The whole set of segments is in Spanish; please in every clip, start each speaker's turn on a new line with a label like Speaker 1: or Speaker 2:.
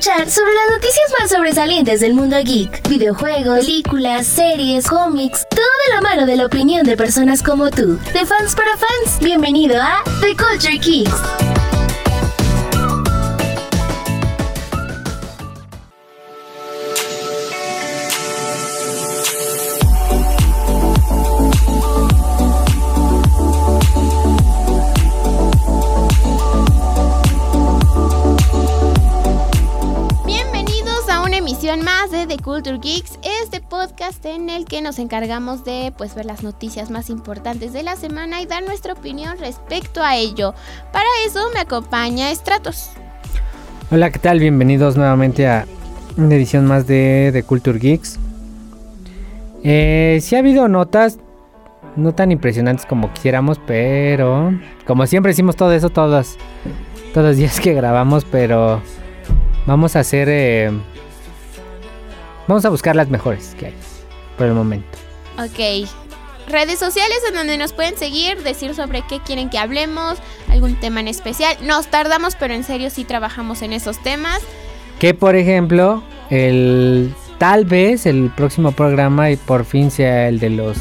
Speaker 1: sobre las noticias más sobresalientes del mundo geek, videojuegos, películas, series, cómics, todo de la mano de la opinión de personas como tú, de fans para fans. Bienvenido a The Culture Kicks.
Speaker 2: Culture Geeks, este podcast en el que nos encargamos de pues ver las noticias más importantes de la semana y dar nuestra opinión respecto a ello. Para eso me acompaña Stratos.
Speaker 3: Hola, ¿qué tal? Bienvenidos nuevamente a una edición más de, The Culture Geeks. Eh, sí ha habido notas, no tan impresionantes como quisiéramos, pero como siempre decimos todo eso todos, todos los días que grabamos, pero vamos a hacer, eh, vamos a buscar las mejores que hay por el momento.
Speaker 2: Ok. Redes sociales en donde nos pueden seguir, decir sobre qué quieren que hablemos, algún tema en especial. Nos tardamos, pero en serio sí trabajamos en esos temas.
Speaker 3: Que por ejemplo, el tal vez el próximo programa y por fin sea el de los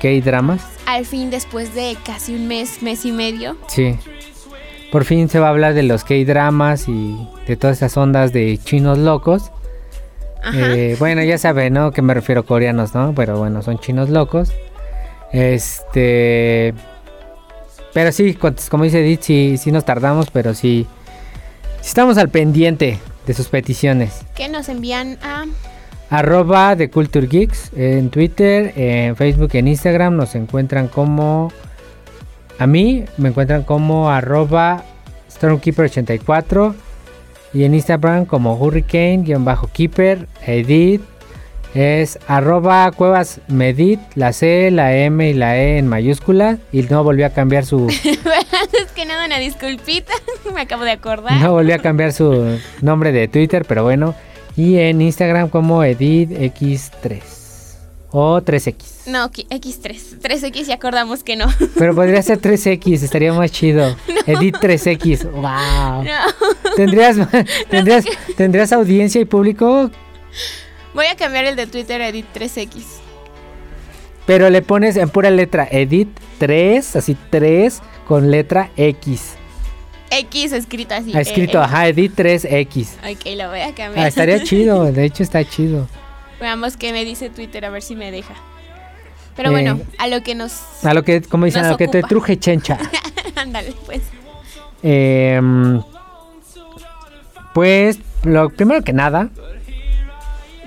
Speaker 3: K-dramas.
Speaker 2: Al fin, después de casi un mes, mes y medio.
Speaker 3: Sí. Por fin se va a hablar de los K-dramas y de todas esas ondas de chinos locos. Eh, bueno, ya saben, ¿no? Que me refiero a coreanos, ¿no? Pero bueno, son chinos locos. Este. Pero sí, como dice Edith, sí, sí nos tardamos, pero sí. sí estamos al pendiente de sus peticiones.
Speaker 2: que nos envían a
Speaker 3: Arroba de Culture Geeks en Twitter, en Facebook, en Instagram nos encuentran como... A mí me encuentran como arroba Stormkeeper84 y en Instagram como Hurricane-Keeper, Edit es arroba Cuevas Medit, la C, la M y la E en mayúscula y no volvió a cambiar su...
Speaker 2: es que nada, una disculpita, me acabo de acordar.
Speaker 3: No volvió a cambiar su nombre de Twitter, pero bueno. Y en Instagram como EditX3 o 3X.
Speaker 2: No, qui- X3, 3X y acordamos que no.
Speaker 3: Pero podría ser 3X, estaría más chido. Edit 3X, wow.
Speaker 2: No.
Speaker 3: ¿Tendrías, tendrías, ¿Tendrías audiencia y público?
Speaker 2: Voy a cambiar el de Twitter a Edit 3X.
Speaker 3: Pero le pones en pura letra Edit 3, así 3 con letra X.
Speaker 2: X escrito así.
Speaker 3: Ha escrito,
Speaker 2: eh,
Speaker 3: ajá, Edit 3X.
Speaker 2: Ok, lo voy a cambiar.
Speaker 3: Ah, estaría chido, de hecho está chido.
Speaker 2: Veamos qué me dice Twitter, a ver si me deja. Pero
Speaker 3: Eh,
Speaker 2: bueno, a lo que nos...
Speaker 3: A lo que, como dicen, a lo que te truje chencha.
Speaker 2: Ándale, pues.
Speaker 3: Em, pues, lo primero que nada,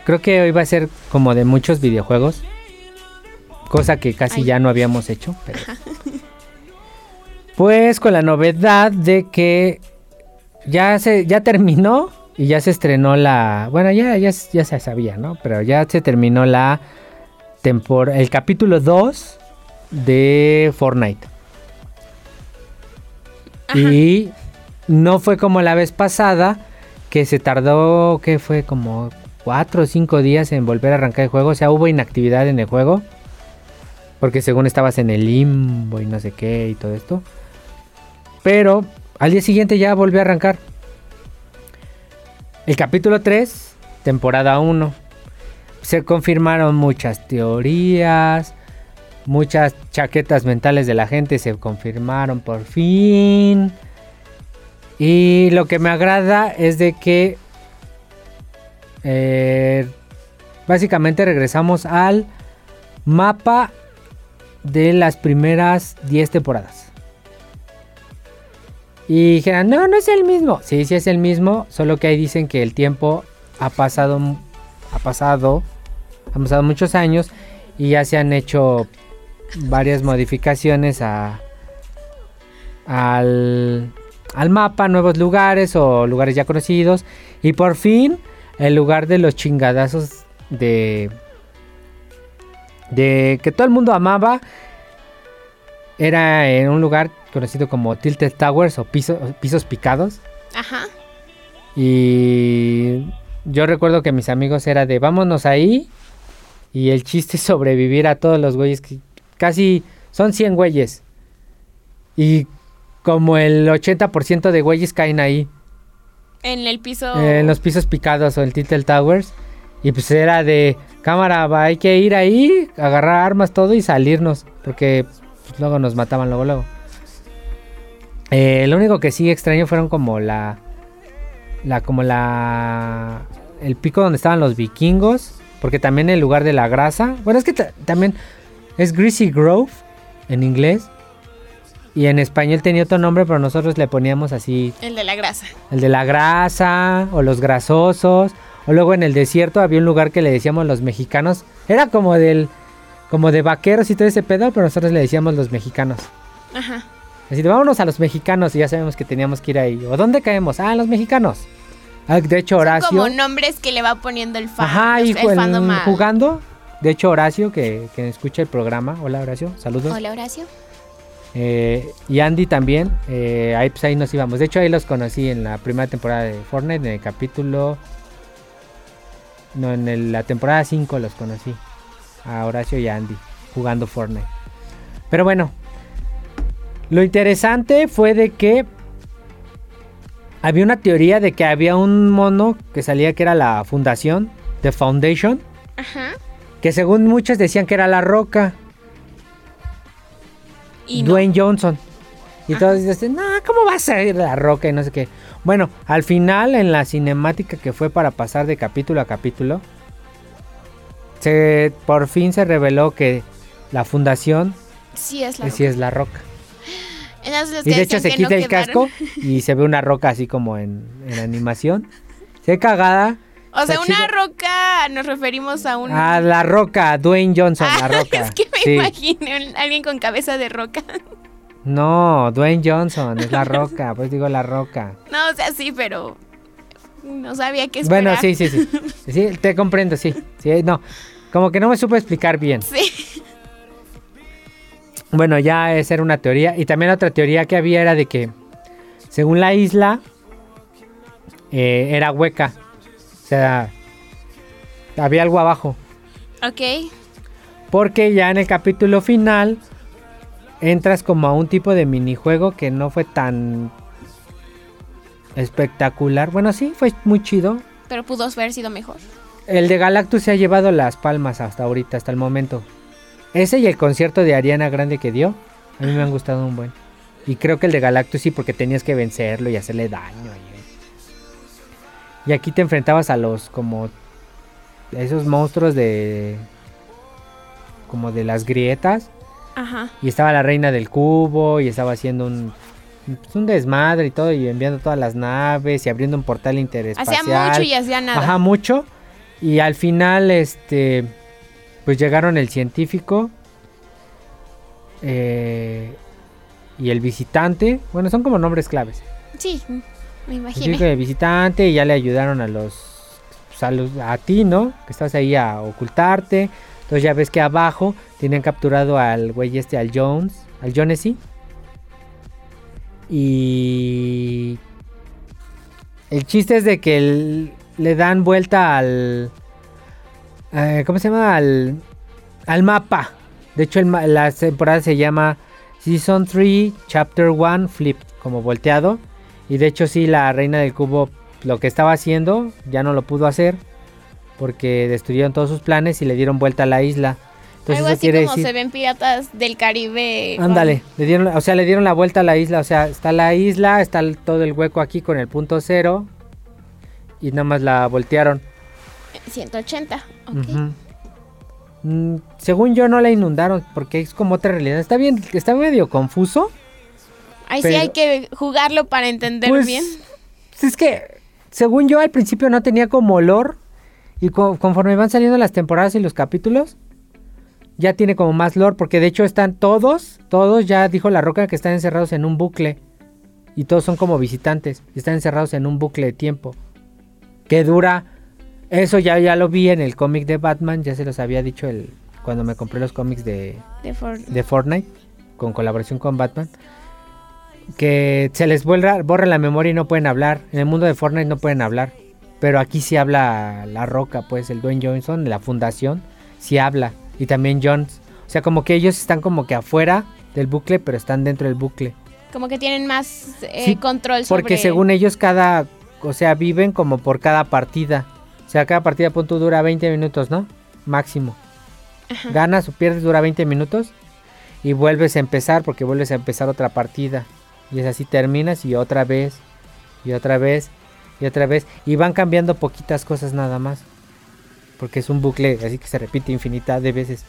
Speaker 3: creo que hoy va a ser como de muchos videojuegos, cosa que casi
Speaker 2: Ay.
Speaker 3: ya no habíamos hecho. pero- Pues con la novedad de que ya se ya terminó y ya se estrenó la, bueno ya ya, ya se sabía, ¿no? Pero ya se terminó la tempor el capítulo 2 de Fortnite.
Speaker 2: Ajá.
Speaker 3: Y no fue como la vez pasada, que se tardó, que fue como 4 o 5 días en volver a arrancar el juego. O sea, hubo inactividad en el juego. Porque según estabas en el limbo y no sé qué y todo esto. Pero al día siguiente ya volvió a arrancar. El capítulo 3, temporada 1. Se confirmaron muchas teorías. Muchas chaquetas mentales de la gente se confirmaron por fin. Y lo que me agrada es de que eh, básicamente regresamos al mapa de las primeras 10 temporadas. Y dijeron, no, no es el mismo. Sí, sí es el mismo, solo que ahí dicen que el tiempo ha pasado, ha pasado, han pasado muchos años y ya se han hecho varias modificaciones a, al, al mapa, nuevos lugares o lugares ya conocidos. Y por fin, el lugar de los chingadazos de, de que todo el mundo amaba era en un lugar conocido como Tilted Towers o piso- pisos picados.
Speaker 2: Ajá.
Speaker 3: Y yo recuerdo que mis amigos era de vámonos ahí. Y el chiste es sobrevivir a todos los güeyes que casi son 100 güeyes. Y como el 80% de güeyes caen ahí.
Speaker 2: En el piso.
Speaker 3: eh, en los pisos picados o el Title Towers. Y pues era de cámara, va, hay que ir ahí, agarrar armas, todo y salirnos. Porque pues, luego nos mataban luego, luego. Eh, lo único que sí extraño fueron como la. La, como la. El pico donde estaban los vikingos. Porque también el lugar de la grasa. Bueno, es que ta- también es Greasy Grove en inglés. Y en español tenía otro nombre, pero nosotros le poníamos así
Speaker 2: El de la grasa.
Speaker 3: el de la grasa o los grasosos. O luego en el desierto había un lugar que le decíamos los mexicanos. Era como del. como de vaqueros y todo ese pedo, pero nosotros le decíamos los mexicanos.
Speaker 2: Ajá.
Speaker 3: Así de vámonos a los mexicanos y ya sabemos que teníamos que ir ahí. ¿O dónde caemos? Ah, los mexicanos. Ah, de hecho, Horacio.
Speaker 2: Son como nombres que le va poniendo el fan.
Speaker 3: Ajá, y
Speaker 2: el
Speaker 3: jugando. De hecho, Horacio, que, que escucha el programa. Hola, Horacio. Saludos.
Speaker 2: Hola, Horacio.
Speaker 3: Eh, y Andy también. eh, ahí, pues, ahí nos íbamos. De hecho, ahí los conocí en la primera temporada de Fortnite, en el capítulo. No, en el- la temporada 5 los conocí. A Horacio y a Andy jugando Fortnite. Pero bueno, lo interesante fue de que había una teoría de que había un mono que salía que era la fundación, The Foundation,
Speaker 2: Ajá.
Speaker 3: que según muchos decían que era la roca.
Speaker 2: Y no.
Speaker 3: Dwayne Johnson. Y
Speaker 2: Ajá.
Speaker 3: todos dicen, no, ¿cómo va a salir la roca? Y no sé qué. Bueno, al final, en la cinemática que fue para pasar de capítulo a capítulo, se, por fin se reveló que la fundación
Speaker 2: Sí es la
Speaker 3: sí es la roca.
Speaker 2: Entonces,
Speaker 3: Y de hecho se quita el casco y se ve una roca así como en, en animación. Se cagada.
Speaker 2: O sea, una
Speaker 3: chido.
Speaker 2: roca nos referimos a un...
Speaker 3: A la roca, Dwayne Johnson,
Speaker 2: Ah,
Speaker 3: la roca.
Speaker 2: Es que me
Speaker 3: Sí.
Speaker 2: imaginé alguien con cabeza de roca.
Speaker 3: No, Dwayne Johnson, es la roca, pues digo la roca.
Speaker 2: No, o sea, sí, pero no sabía qué esperar.
Speaker 3: Bueno, sí, sí, sí. Sí, te comprendo, sí. Sí, no. Como que no me supo explicar bien.
Speaker 2: Sí.
Speaker 3: Bueno, ya esa era una teoría. Y también otra teoría que había era de que, según la isla, eh, era hueca. O sea, había algo abajo.
Speaker 2: Ok.
Speaker 3: Porque ya en el capítulo final entras como a un tipo de minijuego que no fue tan espectacular. Bueno, sí, fue muy chido.
Speaker 2: Pero pudo haber sido mejor.
Speaker 3: El de Galactus se ha llevado las palmas hasta ahorita, hasta el momento. Ese y el concierto de Ariana Grande que dio, a mí me han gustado un buen. Y creo que el de Galactus sí, porque tenías que vencerlo y hacerle daño. Y, y aquí te enfrentabas a los como esos monstruos de como de las grietas
Speaker 2: Ajá.
Speaker 3: y estaba la reina del cubo y estaba haciendo un pues, un desmadre y todo y enviando todas las naves y abriendo un portal interespacial.
Speaker 2: Hacía mucho y hacía nada.
Speaker 3: Ajá, mucho. Y al final, este, pues llegaron el científico eh, y el visitante. Bueno, son como nombres claves.
Speaker 2: Sí, me
Speaker 3: y el visitante y ya le ayudaron a los, pues, a, los- a ti, ¿no? Que estás ahí a ocultarte. Entonces ya ves que abajo tenían capturado al güey este, al Jones, al Jonesy. Y el chiste es de que el- le dan vuelta al... eh, ¿Cómo se llama? Al, al mapa. De hecho, el la temporada se llama Season 3, Chapter 1, Flip, como volteado. Y de hecho, sí, la reina del cubo lo que estaba haciendo ya no lo pudo hacer. Porque destruyeron todos sus planes y le dieron vuelta a la isla. Entonces,
Speaker 2: Algo así como
Speaker 3: decir.
Speaker 2: se ven piratas del Caribe. con-
Speaker 3: Ándale, le dieron, o sea, le dieron la vuelta a la isla, o sea, está la isla, está el- todo el hueco aquí con el punto cero y nada más la voltearon.
Speaker 2: 180. Ok.
Speaker 3: Mm, según yo no la inundaron porque es como otra realidad. Está bien, está medio confuso.
Speaker 2: Ahí sí hay que jugarlo para entender
Speaker 3: Pues,
Speaker 2: bien.
Speaker 3: es que, según yo al principio no tenía como olor y co- conforme van saliendo las temporadas y los capítulos, ya tiene como más lore porque de hecho están todos, todos ya dijo la roca que están encerrados en un bucle y todos son como visitantes y están encerrados en un bucle de tiempo que dura, eso ya, ya lo vi en el cómic de Batman, ya se los había dicho el, cuando me compré los cómics de,
Speaker 2: De For-
Speaker 3: de Fortnite, con colaboración con Batman, que se les borra, borra la memoria y no pueden hablar. En el mundo de Fortnite no pueden hablar. Pero aquí sí habla La Roca, pues el Dwayne Johnson, la fundación, sí habla. Y también Jones. O sea, como que ellos están como que afuera del bucle, pero están dentro del bucle.
Speaker 2: Como que tienen más eh,
Speaker 3: Sí,
Speaker 2: control sobre...
Speaker 3: Porque según ellos, cada o sea, viven como por cada partida. O sea, cada partida punto dura 20 minutos, ¿no? Máximo.
Speaker 2: Ajá.
Speaker 3: Ganas o pierdes dura 20 minutos y vuelves a empezar porque vuelves a empezar otra partida. Y es así terminas y otra vez y otra vez y otra vez y van cambiando poquitas cosas nada más. Porque es un bucle así que se repite infinidad de veces.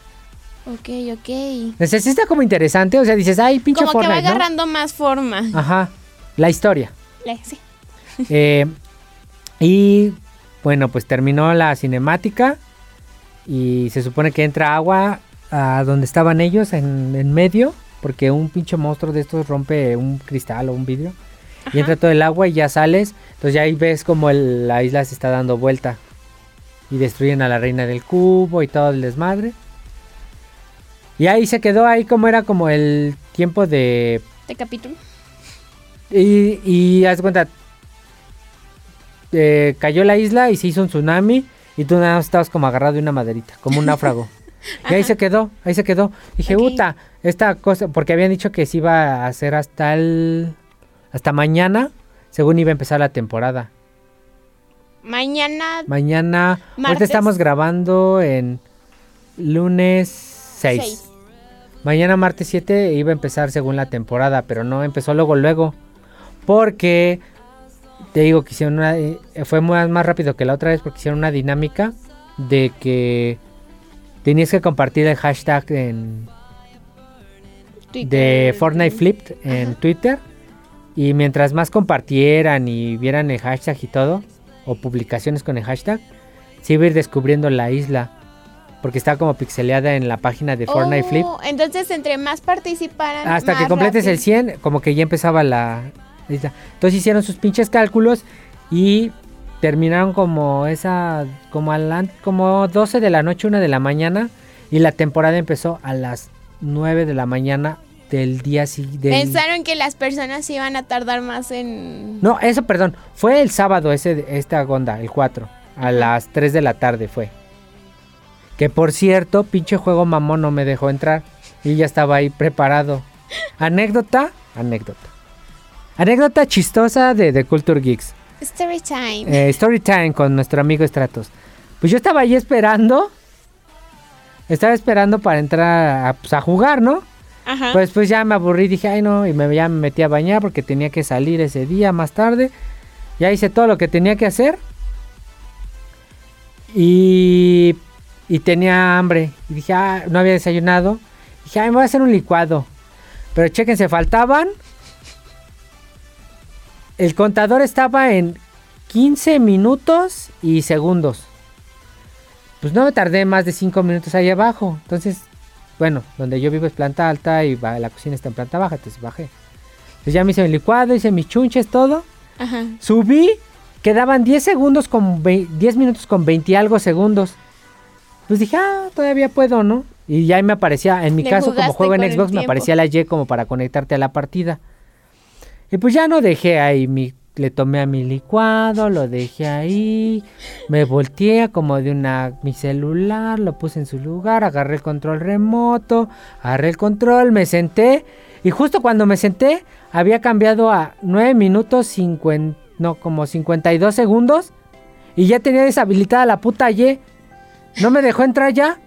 Speaker 2: Ok, ok.
Speaker 3: Entonces está como interesante, o sea, dices, "Ay, pinche
Speaker 2: Como que va
Speaker 3: Fortnite", ¿no?
Speaker 2: agarrando más forma.
Speaker 3: Ajá. La historia.
Speaker 2: Le- sí.
Speaker 3: Eh, y bueno, pues terminó la cinemática y se supone que entra agua a donde estaban ellos en, en medio, porque un pinche monstruo de estos rompe un cristal o un vidrio y entra todo el agua y ya sales, entonces ya ahí ves como el- la isla se está dando vuelta y destruyen a la reina del cubo y todo el desmadre. Y ahí se quedó ahí como era como el tiempo de
Speaker 2: De capítulo.
Speaker 3: y, y haz cuenta, eh, cayó la isla y se hizo un tsunami y tú nada más estabas como agarrado de una maderita, como un náufrago. y ahí se quedó, ahí se quedó. Dije,
Speaker 2: Ok.
Speaker 3: puta, esta cosa, porque habían dicho que se iba a hacer hasta el, hasta mañana, según iba a empezar la temporada.
Speaker 2: Mañana.
Speaker 3: Mañana, ahorita estamos grabando en lunes 6.
Speaker 2: Seis.
Speaker 3: Mañana martes 7 iba a empezar según la temporada, pero no empezó luego luego. Porque te digo que hicieron una, eh, fue más, más rápido que la otra vez porque hicieron una dinámica de que tenías que compartir el hashtag en, de Fortnite Flipped en
Speaker 2: Ajá.
Speaker 3: Twitter. Y mientras más compartieran y vieran el hashtag y todo, o publicaciones con el hashtag, se iba a ir descubriendo la isla. Porque está como pixeleada en la página de Fortnite
Speaker 2: Oh,
Speaker 3: Flip.
Speaker 2: Entonces, entre más participaran.
Speaker 3: Hasta que completes el
Speaker 2: rápido.
Speaker 3: 100, como que ya empezaba la. Entonces hicieron sus pinches cálculos y terminaron como esa, como a la- como 12 de la noche, 1 de la mañana. Y la temporada empezó a las 9 de la mañana del día siguiente.
Speaker 2: Pensaron que las personas iban a tardar más en.
Speaker 3: No, eso, perdón. Fue el sábado ese, esta gonda, el 4. A las 3 de la tarde fue. Que por cierto, pinche juego mamón no me dejó entrar. Y ya estaba ahí preparado. Anécdota, anécdota. Anécdota chistosa de The Culture Geeks.
Speaker 2: Story time.
Speaker 3: Eh, story time con nuestro amigo Stratos. Pues yo estaba ahí esperando. Estaba esperando para entrar a, pues, a jugar, ¿no?
Speaker 2: Ajá.
Speaker 3: Pues pues ya me aburrí, dije, ay no, y me, ya me metí a bañar porque tenía que salir ese día más tarde. Ya hice todo lo que tenía que hacer. Y, y tenía hambre. Y dije, ah, no había desayunado. Dije, ay, me voy a hacer un licuado. Pero chequense, faltaban. El contador estaba en 15 minutos y segundos. Pues no me tardé más de 5 minutos ahí abajo. Entonces, bueno, donde yo vivo es planta alta y va- la cocina está en planta baja, entonces bajé. Entonces ya me hice mi licuado, hice mis chunches, todo.
Speaker 2: Ajá.
Speaker 3: Subí, quedaban 10 segundos con vei- 10 minutos con 20 y algo segundos. Pues dije, ah, todavía puedo, ¿no? Y ya ahí me aparecía, en mi
Speaker 2: Le
Speaker 3: caso, como juego en Xbox, me aparecía la Y como para conectarte a la partida. Y pues ya no dejé ahí mi. Le tomé a mi licuado, lo dejé ahí, me volteé como de una mi celular, lo puse en su lugar, agarré el control remoto, agarré el control, me senté y justo cuando me senté había cambiado a 9 minutos 50, no, como 52 segundos y ya tenía deshabilitada la puta Y. No me dejó entrar ya.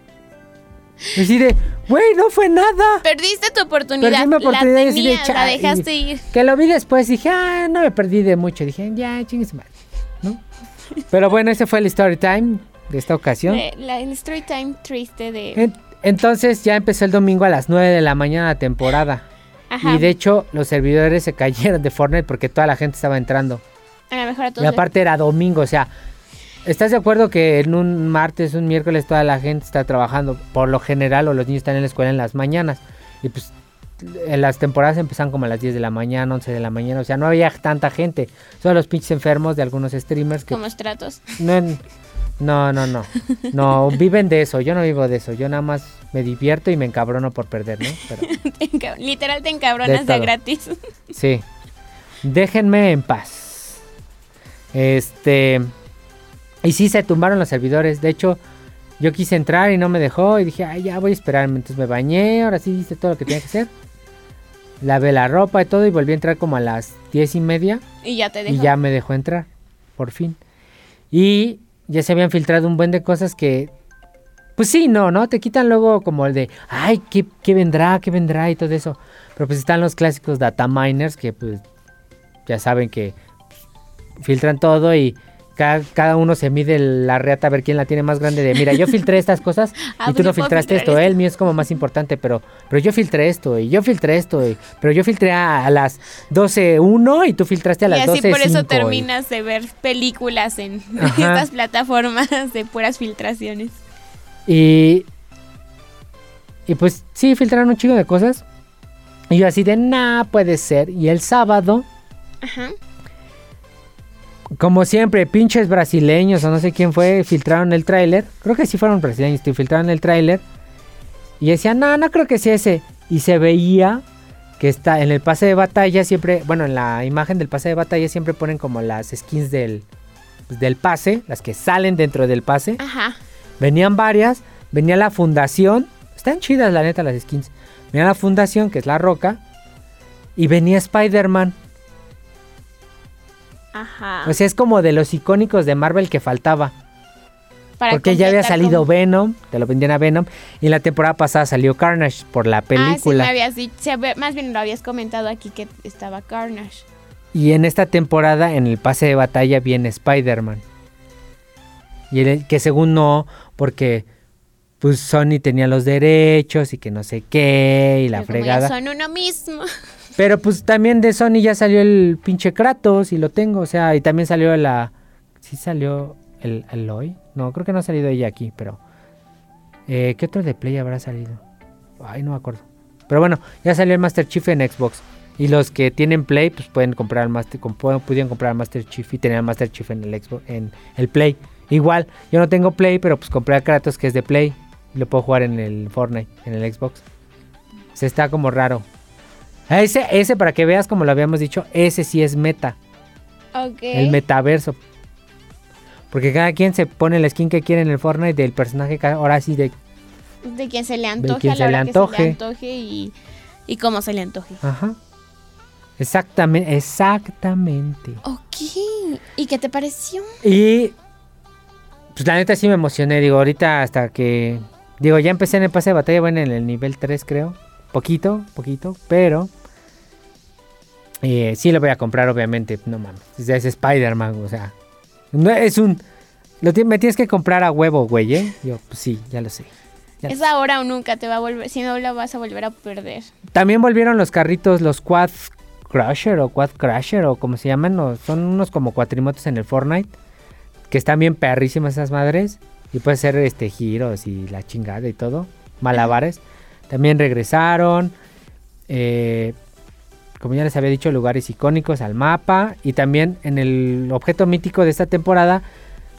Speaker 3: Y así de, güey, no fue nada.
Speaker 2: Perdiste tu oportunidad.
Speaker 3: Perdí mi oportunidad
Speaker 2: la
Speaker 3: de
Speaker 2: tenías, la dejaste
Speaker 3: y-
Speaker 2: ir.
Speaker 3: Que lo vi después, dije, ah, no me perdí de mucho. Dije, ya, chingues madre, ¿no? Pero bueno, ese fue el story time de esta ocasión.
Speaker 2: La- el story time triste de.
Speaker 3: En- entonces ya empezó el domingo a las 9 de la mañana la temporada.
Speaker 2: Ajá.
Speaker 3: Y de hecho, los servidores se cayeron de Fortnite porque toda la gente estaba entrando.
Speaker 2: a lo mejor a todos
Speaker 3: Y aparte era domingo, o sea, ¿estás de acuerdo que en un martes, un miércoles toda la gente está trabajando? Por lo general, o los niños están en la escuela en las mañanas. Y pues en las temporadas empezaban como a las 10 de la mañana, 11 de la mañana, o sea, no había tanta gente. Solo los pinches enfermos de algunos streamers que
Speaker 2: como estratos.
Speaker 3: no, no, no, no. No, viven de eso. Yo no vivo de eso. Yo nada más me divierto y me encabrono por perder, ¿no? Pero
Speaker 2: Te enca- Literal te encabronas de, gratis.
Speaker 3: sí. Déjenme en paz. Este. Y sí, se tumbaron los servidores. De hecho, yo quise entrar y no me dejó. Y dije, ay, ya voy a esperarme. Entonces me bañé. Ahora sí hice todo lo que tenía que hacer. Lavé la ropa y todo. Y volví a entrar como a las diez y media.
Speaker 2: Y ya te dejo.
Speaker 3: Y ya me dejó entrar. por fin. Y ya se habían filtrado un buen de cosas que, pues sí, no, ¿no? Te quitan luego como el de, ay, ¿qué, qué vendrá? ¿Qué vendrá? Y todo eso. Pero pues están los clásicos data miners que pues ya saben que filtran todo y cada, cada uno se mide la reata a ver quién la tiene más grande de, mira, yo filtré estas cosas
Speaker 2: Ah,
Speaker 3: y
Speaker 2: pues
Speaker 3: tú no
Speaker 2: yo puedo
Speaker 3: filtraste esto,
Speaker 2: esto.
Speaker 3: el mío es como más importante, pero, pero yo filtré esto y yo filtré esto, y- pero yo filtré a, a las 12.1 y tú filtraste a
Speaker 2: Y
Speaker 3: las
Speaker 2: así por eso
Speaker 3: 12.5, y-
Speaker 2: terminas de ver películas en
Speaker 3: Ajá.
Speaker 2: estas plataformas de puras filtraciones.
Speaker 3: Y, y pues sí, filtraron un chingo de cosas. Y yo así de, nah, puede ser. Y el sábado,
Speaker 2: Ajá.
Speaker 3: Como siempre, pinches brasileños o no sé quién fue, filtraron el tráiler. Creo que sí fueron brasileños, sí, filtraron el tráiler. Y decían, no, no creo que sea ese. Y se veía que está en el pase de batalla siempre, bueno, en la imagen del pase de batalla siempre ponen como las skins del, del pase, las que salen dentro del pase.
Speaker 2: Ajá.
Speaker 3: Venían varias, venía la fundación, están chidas la neta las skins. Venía la fundación, que es la roca, y venía Spider-Man.
Speaker 2: Ajá.
Speaker 3: O sea, es como de los icónicos de Marvel que faltaba.
Speaker 2: Para
Speaker 3: porque ya había salido Venom, te lo vendían a Venom, y en la temporada pasada salió Carnage por la
Speaker 2: Ah, sí, me
Speaker 3: película.
Speaker 2: habías dicho, más bien lo habías comentado aquí que estaba Carnage.
Speaker 3: Y en esta temporada, en el pase de batalla, viene Spider-Man. Y el, que según no, porque pues Sony tenía los derechos y que no sé qué, y la
Speaker 2: Pero como
Speaker 3: fregada.
Speaker 2: ya son uno mismo.
Speaker 3: Pero pues también de Sony ya salió el pinche Kratos y lo tengo, o sea, y también salió la... ¿Sí salió el Aloy? No, creo que no ha salido ella aquí, pero... Eh, ¿Qué otro de Play habrá salido? Ay, no me acuerdo. Pero bueno, ya salió el Master Chief en Xbox. Y los que tienen Play, pues pueden comprar el Master... pudieron comprar el Master Chief y tener el Master Chief en el Xbox, en el Play. Igual, yo no tengo Play, pero pues compré a Kratos que es de Play. Y lo puedo jugar en el Fortnite, en el Xbox. Se está como raro. Ah, Ese, ese, para que veas, como lo habíamos dicho, ese sí es meta.
Speaker 2: Ok.
Speaker 3: El metaverso. Porque cada quien se pone la skin que quiere en el Fortnite del personaje. Ahora sí, de.
Speaker 2: de quien se le antoje
Speaker 3: quien
Speaker 2: a la
Speaker 3: se le
Speaker 2: que se
Speaker 3: antoje.
Speaker 2: le antoje y, y cómo se le antoje.
Speaker 3: Ajá. Exactamente. Exactamente.
Speaker 2: Ok. ¿Y qué te pareció?
Speaker 3: Y. Pues la neta sí me emocioné. Digo, ahorita hasta que. Digo, ya empecé en el pase de batalla. Bueno, en el nivel 3, creo. Poquito, poquito. Pero. Eh, sí lo voy a comprar, obviamente. No mames. Es, Spider-Man, o sea. No es un. Lo me tienes que comprar a huevo, güey, ¿eh? Yo, pues sí, ya lo sé. Ya lo
Speaker 2: Es ahora o nunca te va a volver, si no la vas a volver a perder.
Speaker 3: También volvieron los carritos, los Quad Crusher o Quad Crusher o como se llaman. o- son unos como cuatrimotos en el Fortnite. Que están bien perrísimas esas madres. Y puede ser este giros y la chingada y todo. Malabares. También regresaron. eh, como ya les había dicho, lugares icónicos al mapa. Y también en el objeto mítico de esta temporada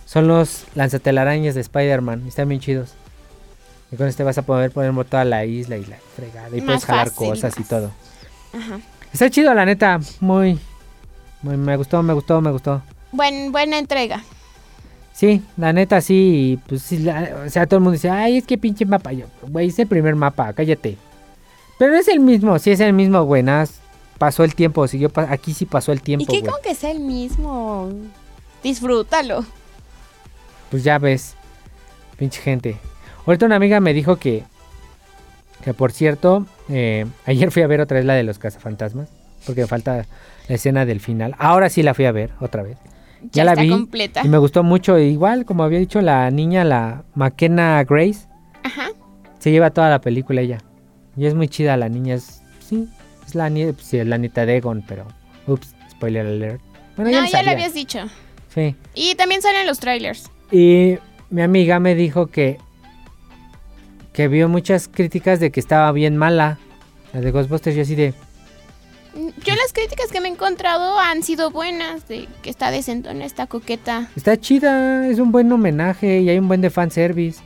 Speaker 3: son los lanzatelarañas de Spider-Man. Están bien chidos. Y con este vas a poder poner toda la isla y la fregada. Y
Speaker 2: Más
Speaker 3: puedes jalar
Speaker 2: fácil,
Speaker 3: cosas y todo.
Speaker 2: Ajá.
Speaker 3: Está chido, la neta. Muy, muy. Me gustó, me gustó, me gustó.
Speaker 2: Buen, buena entrega.
Speaker 3: Sí, la neta sí. Pues sí, la- o sea, todo el mundo dice, ay, es que pinche mapa. Yo, güey, es el primer mapa, cállate. Pero es el mismo, sí es el mismo, güey. Nada, pasó el tiempo. Siguió, aquí sí pasó el
Speaker 2: ¿Y
Speaker 3: tiempo,
Speaker 2: qué
Speaker 3: güey.
Speaker 2: con que sea el mismo? Disfrútalo.
Speaker 3: Pues ya ves, pinche gente. Ahorita una amiga me dijo que, que por cierto, eh, ayer fui a ver otra vez la de los cazafantasmas, porque me falta la escena del final. Ahora sí la fui a ver otra vez. Ya, la vi
Speaker 2: completa.
Speaker 3: y me gustó mucho. Igual, como había dicho la niña, la McKenna Grace,
Speaker 2: Ajá.
Speaker 3: se lleva toda la película ella. Y es muy chida la niña, es, es la, nie- sí, es la nieta de Egon, pero, ups, spoiler alert. Bueno,
Speaker 2: no,
Speaker 3: ya,
Speaker 2: ya lo habías dicho.
Speaker 3: Sí.
Speaker 2: Y también salen los trailers.
Speaker 3: Y mi amiga me dijo que que vio muchas críticas de que estaba bien mala la de Ghostbusters y así de
Speaker 2: Yo las críticas que me he encontrado han sido buenas, de que está decentona, está coqueta.
Speaker 3: está chida, es un buen homenaje y hay un buen de fanservice.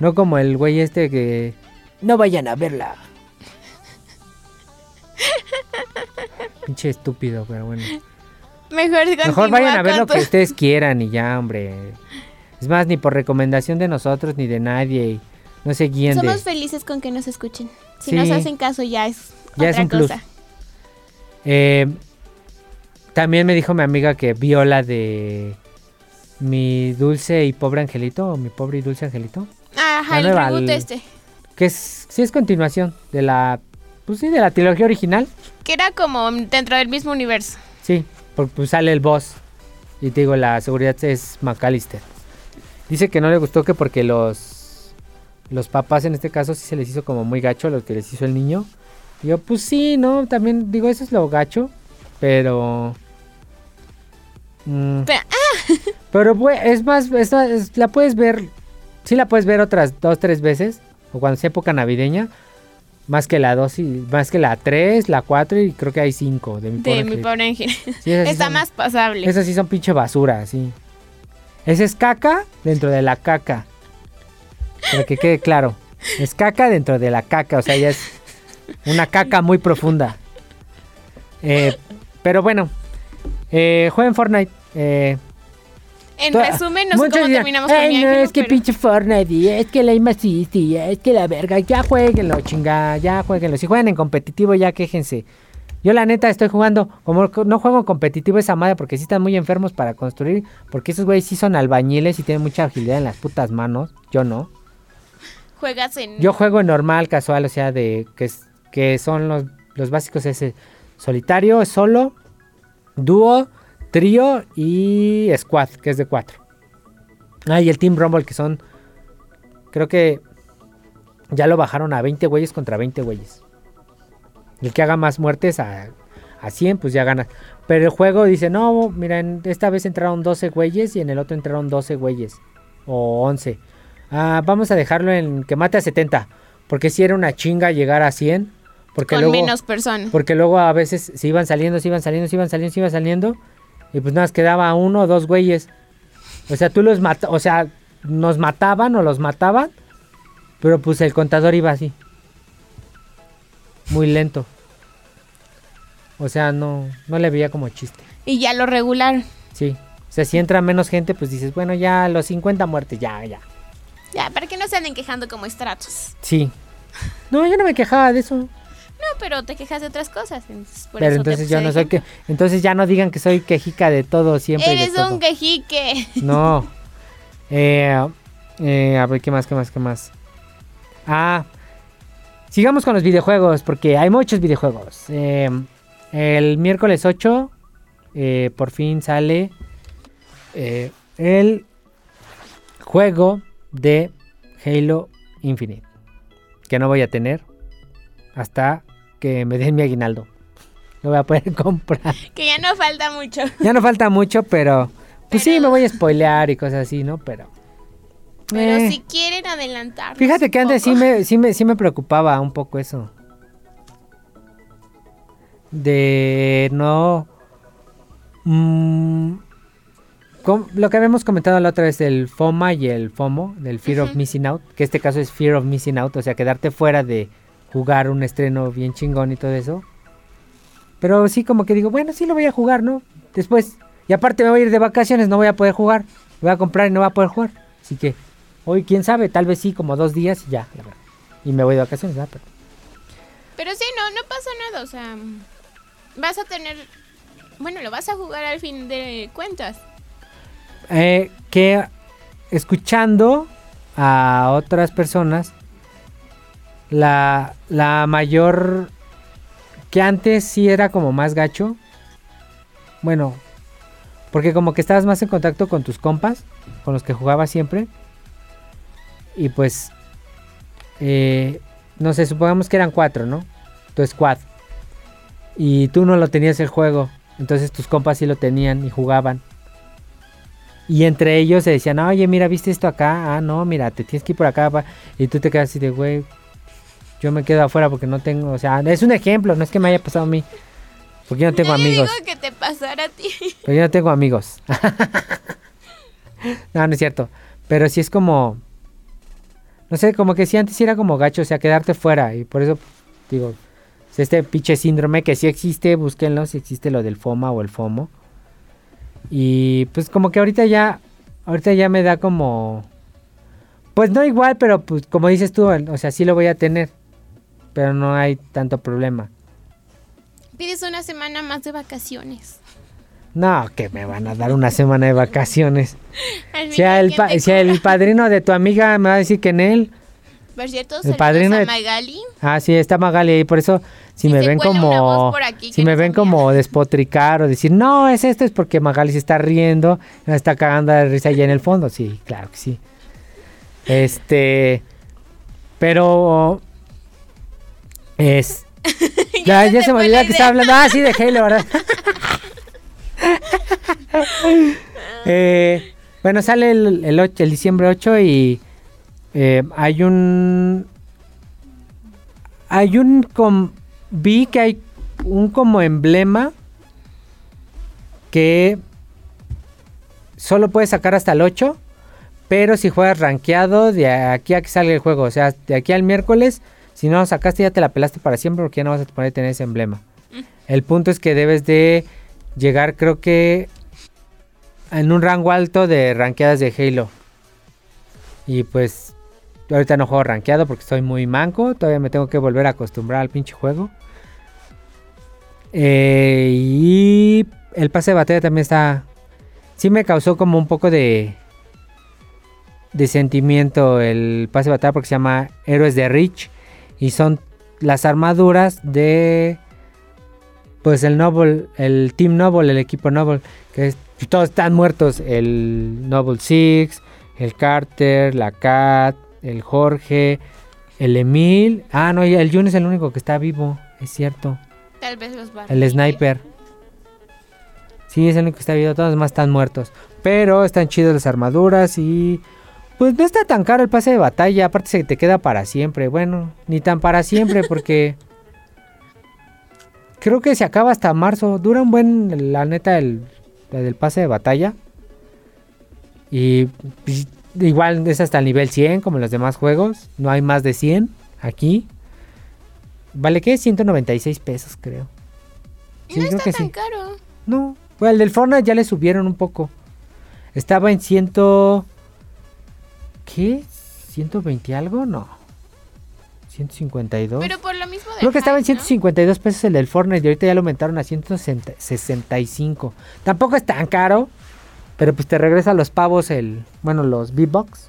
Speaker 3: No como el güey este que no vayan a verla. Pinche estúpido, pero bueno.
Speaker 2: Mejor,
Speaker 3: vayan a ver lo
Speaker 2: tu-
Speaker 3: que ustedes quieran y ya, hombre. Es más, ni por recomendación de nosotros ni de nadie. no se guíen de...
Speaker 2: Somos felices con que nos escuchen. Si
Speaker 3: Sí.
Speaker 2: nos hacen caso ya es
Speaker 3: Ya es
Speaker 2: otra
Speaker 3: un plus.
Speaker 2: cosa.
Speaker 3: Eh, También me dijo mi amiga que vio la de mi dulce y pobre angelito, o mi pobre y dulce angelito.
Speaker 2: Ajá,
Speaker 3: La
Speaker 2: el
Speaker 3: nueva,
Speaker 2: reboot
Speaker 3: el-
Speaker 2: este.
Speaker 3: Que es, sí es continuación de la, pues sí, de la trilogía original.
Speaker 2: Que era como dentro del mismo universo.
Speaker 3: Sí, porque pues sale el boss. Y te digo, la seguridad es McAllister. Dice que no le gustó que porque los, los papás en este caso sí se les hizo como muy gacho lo que les hizo el niño. Y yo, pues sí, ¿no? También digo, eso es lo gacho. Pero... mm,
Speaker 2: Pero-
Speaker 3: pero bue- es más, es- es- la puedes ver, sí la puedes ver otras dos, tres veces, o cuando sea época navideña, más que la 2 y más que la 3, la 4 y creo que hay 5 de mi pobre
Speaker 2: De mi
Speaker 3: angelito.
Speaker 2: pobre ángel.
Speaker 3: Sí, sí
Speaker 2: Está
Speaker 3: son-
Speaker 2: más pasable.
Speaker 3: Esas sí son pinche basura, sí. Ese es caca dentro de la caca. Para que quede claro. Es caca dentro de la caca, o sea, ya es una caca muy profunda. Eh, pero bueno, eh, jueguen Fortnite. eh,
Speaker 2: En resumen, no sé cómo
Speaker 3: dirán,
Speaker 2: terminamos con
Speaker 3: "Ay, no, es que
Speaker 2: pero-
Speaker 3: pinche Fortnite, y es que la assist, y es que la verga, ya jueguenlo, chinga, ya jueguenlo. Si juegan en competitivo, ya quéjense. Yo la neta estoy jugando, como co- no juego en competitivo esa madre porque sí están muy enfermos para construir, porque esos güeyes sí son albañiles y tienen mucha agilidad en las putas manos, yo no.
Speaker 2: Juegas en.
Speaker 3: Yo juego en normal, casual, o sea, de que, que son los, los básicos ese solitario, solo, dúo, trío y squad, que es de cuatro. Ah, y el Team Rumble, que son, creo que ya lo bajaron a 20 güeyes contra 20 güeyes. El que haga más muertes a, a 100, pues ya gana. Pero el juego dice, no, miren, esta vez entraron 12 güeyes y en el otro entraron 12 güeyes. O 11. Ah, vamos a dejarlo en que mate a 70. Porque si era una chinga llegar a 100. Porque
Speaker 2: con
Speaker 3: luego,
Speaker 2: menos personas.
Speaker 3: porque luego a veces se iban saliendo, se iban saliendo, se iban saliendo, se iban saliendo. Y pues nada, más quedaba uno o dos güeyes. O sea, tú los mata, o sea, nos mataban o los mataban. Pero pues el contador iba así. Muy lento. O sea, no, no le veía como chiste.
Speaker 2: Y ya lo regularon.
Speaker 3: Sí. O sea, si entra menos gente, pues dices, bueno, ya los 50 muertes, ya, ya.
Speaker 2: Ya, para que no se anden quejando como estratos.
Speaker 3: Sí. No, yo no me quejaba de eso.
Speaker 2: Pero te quejas de otras cosas. entonces por
Speaker 3: pero
Speaker 2: eso
Speaker 3: entonces yo no soy que. Entonces ya no digan que soy quejica de todo siempre. de
Speaker 2: Eres
Speaker 3: todo.
Speaker 2: un quejique.
Speaker 3: No. Eh, eh, a ver, ¿qué más, qué más, qué más? Ah. Sigamos con los videojuegos, porque hay muchos videojuegos. Eh, el miércoles 8, eh, por fin sale eh, el juego de Halo Infinite. Que no voy a tener hasta que me den mi aguinaldo. Lo voy a poder comprar.
Speaker 2: Que ya no falta mucho.
Speaker 3: Ya no falta mucho, pero. Pues sí, me voy a spoilear y cosas así, ¿no? Pero.
Speaker 2: Pero
Speaker 3: eh,
Speaker 2: si quieren adelantar.
Speaker 3: Fíjate que antes sí me, sí, me, sí me preocupaba un poco eso. De no. mm, com- lo que habíamos comentado la otra vez, el FOMA y el FOMO, del Fear of. Missing Out, que este caso es Fear of Missing Out, o sea, quedarte fuera de jugar un estreno bien chingón y todo eso. Pero sí, como que digo, bueno, sí lo voy a jugar, ¿no? Después, y aparte me voy a ir de vacaciones, no voy a poder jugar. Voy a comprar y no voy a poder jugar. Así que, hoy quién sabe, tal vez sí, como dos días y ya, la verdad. Y me voy de vacaciones, ¿verdad? Pero-
Speaker 2: Pero sí, no, no pasa nada. O sea, vas a tener. Bueno, lo vas a jugar al fin de cuentas.
Speaker 3: Eh, que escuchando a otras personas, la, la mayor que antes sí era como más gacho. Bueno, porque como que estabas más en contacto con tus compas, con los que jugabas siempre. Y pues, eh, no sé, supongamos que eran cuatro, ¿no? Tu squad. Y tú no lo tenías el juego. Entonces tus compas sí lo tenían y jugaban. Y entre ellos se decían, oye, mira, ¿viste esto acá? Ah, no, mira, te tienes que ir por acá. pa". Y tú te quedas así de, güey, yo me quedo afuera porque no tengo, o sea, es un ejemplo, no es que me haya pasado a mí. Porque yo no tengo
Speaker 2: yo
Speaker 3: amigos.
Speaker 2: digo que te pasara a ti.
Speaker 3: Pero yo no tengo amigos. no, no es cierto. Pero sí es como, no sé, como que sí antes era como gacho, o sea, quedarte fuera. Y por eso, digo, este pinche síndrome que sí existe, búsquenlo si existe lo del FOMA o el FOMO. Y pues como que ahorita ya, ahorita ya me da como, pues no igual, pero pues como dices tú, o sea, sí lo voy a tener. Pero no hay tanto problema.
Speaker 2: Pides una semana más de vacaciones.
Speaker 3: No, que me van a dar una semana de vacaciones. Si el,
Speaker 2: ¿quién
Speaker 3: pa-
Speaker 2: te
Speaker 3: si el padrino de tu amiga me va a decir que en él.
Speaker 2: Por cierto,
Speaker 3: el padrino de-
Speaker 2: Magali.
Speaker 3: Ah, sí, está Magali ahí, por eso si
Speaker 2: Si
Speaker 3: me ven como si me ven
Speaker 2: sabía.
Speaker 3: como despotricar o decir, "No, es esto", es porque Magali se está riendo, me está cagando de risa allá en el fondo. Sí, claro que sí. Este pero es ya, ya se me olvidó que estaba hablando. Ah, sí, de Halo, ¿verdad? Eh, bueno, sale el, el, el diciembre 8 y eh, hay un... Hay un... com- vi que hay un como emblema que solo puedes sacar hasta el 8, pero si juegas rankeado de aquí a que salga el juego, o sea, de aquí al miércoles, si no lo sacaste ya te la pelaste para siempre porque ya no vas a poder tener ese emblema. El punto es que debes de llegar, creo que en un rango alto de rankeadas de Halo. Y pues ahorita no juego rankeado porque estoy muy manco, todavía me tengo que volver a acostumbrar al pinche juego. Eh, y el pase de batalla también está. Sí me causó como un poco de. De sentimiento el pase de batalla porque se llama Héroes de Reach. Y son las armaduras de. Pues el Noble. El Team Noble, el equipo Noble. Que es- todos están muertos. El Noble Six. El Carter. La Cat. El Jorge. El Emil. Ah, no, el Jun es el único que está vivo. Es cierto.
Speaker 2: Tal vez los a
Speaker 3: El sniper. Sí, es el único que está vivo. Todos los demás están muertos. Pero están chidas las armaduras y. Pues no está tan caro el pase de batalla. Aparte se te queda para siempre. Bueno, ni tan para siempre porque. Creo que se acaba hasta marzo. Dura un buen, la neta, el, del pase de batalla. Y pues, igual es hasta el nivel 100 como en los demás juegos. No hay más de 100 aquí. ¿Vale qué? 196 pesos creo. Sí,
Speaker 2: no
Speaker 3: creo
Speaker 2: está
Speaker 3: que
Speaker 2: tan
Speaker 3: sí.
Speaker 2: caro.
Speaker 3: No, pues el del Fortnite ya le subieron un poco. Estaba en ciento... ¿Qué? ¿120 algo? No. 152.
Speaker 2: Pero por lo mismo de
Speaker 3: Creo que estaba en
Speaker 2: hype, ¿no?
Speaker 3: 152 pesos el del Fortnite y ahorita ya lo aumentaron a 165. Tampoco es tan caro, pero pues te regresa los pavos el... Bueno, los V-Bucks.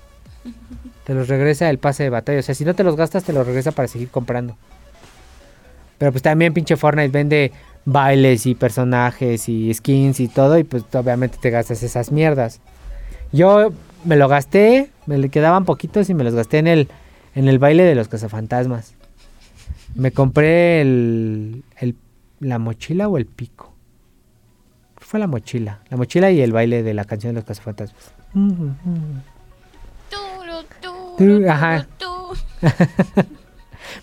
Speaker 3: Te los regresa el pase de batalla. O sea, si no te los gastas, te los regresa para seguir comprando. Pero pues también pinche Fortnite vende bailes y personajes y skins y todo. Y pues obviamente te gastas esas mierdas. Yo me lo gasté, me le quedaban poquitos y me los gasté en el, en el baile de los cazafantasmas. Me compré el, el- la mochila o el pico. Fue la mochila. La mochila y el baile de la canción de los cazafantasmas. Ajá.
Speaker 2: turu.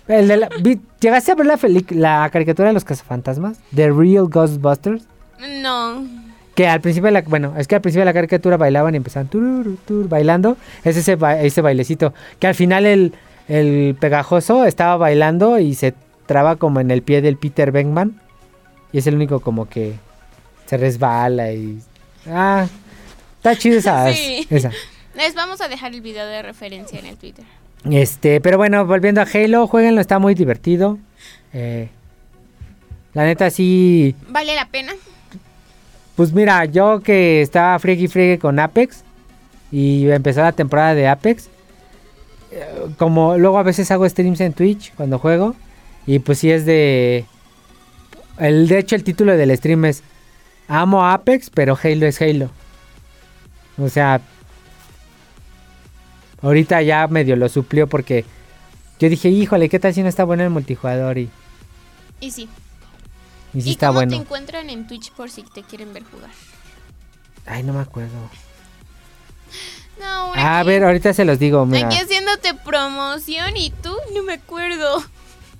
Speaker 3: El de la- vi- ¿Llegaste a ver la, la caricatura de los cazafantasmas? The Real Ghostbusters.
Speaker 2: No.
Speaker 3: Que al principio de la, bueno, es que al principio de la caricatura bailaban y empezaban tururu, tur, bailando. Es ese, ba- ese bailecito. Que al final el, el pegajoso estaba bailando y se traba como en el pie del Peter Venkman. Y es el único como que se resbala y... Ah, está chido esa.
Speaker 2: Sí.
Speaker 3: esa.
Speaker 2: Les vamos a dejar el video de referencia en el Twitter.
Speaker 3: Este, pero bueno, volviendo a Halo, jueguenlo, está muy divertido. Eh, la neta sí...
Speaker 2: ¿Vale la pena?
Speaker 3: Pues mira, yo que estaba friegue y con Apex y empezó la temporada de Apex, eh, como luego a veces hago streams en Twitch cuando juego y pues sí es de... El, de hecho el título del stream es Amo Apex, pero Halo es Halo. O sea, ahorita ya medio lo suplió porque yo dije, híjole, ¿qué tal si no está bueno el multijugador? Y,
Speaker 2: Y sí.
Speaker 3: Y sí
Speaker 2: ¿Y
Speaker 3: está
Speaker 2: cómo
Speaker 3: bueno.
Speaker 2: te encuentran en Twitch por si te quieren ver jugar?
Speaker 3: Ay, no me acuerdo.
Speaker 2: No,
Speaker 3: A
Speaker 2: aquí-
Speaker 3: ver, ahorita se los digo. Mira.
Speaker 2: Aquí haciéndote promoción y tú no me acuerdo.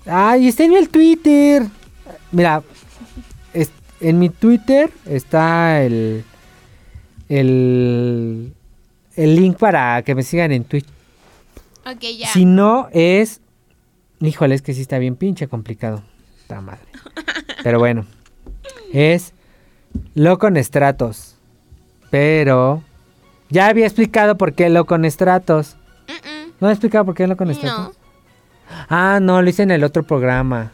Speaker 3: Ay, está en el Twitter. Mira, es- en mi Twitter está el, el, el link para que me sigan en Twitch.
Speaker 2: Ok, ya.
Speaker 3: Si no es, híjole, es que sí está bien pinche complicado. Está madre. Pero bueno, es Locon Stratos. Pero ya había explicado por qué Locon Stratos.
Speaker 2: Mm-mm.
Speaker 3: ¿No he explicado por qué Locon Stratos?
Speaker 2: No.
Speaker 3: Ah, no, lo hice en el otro programa.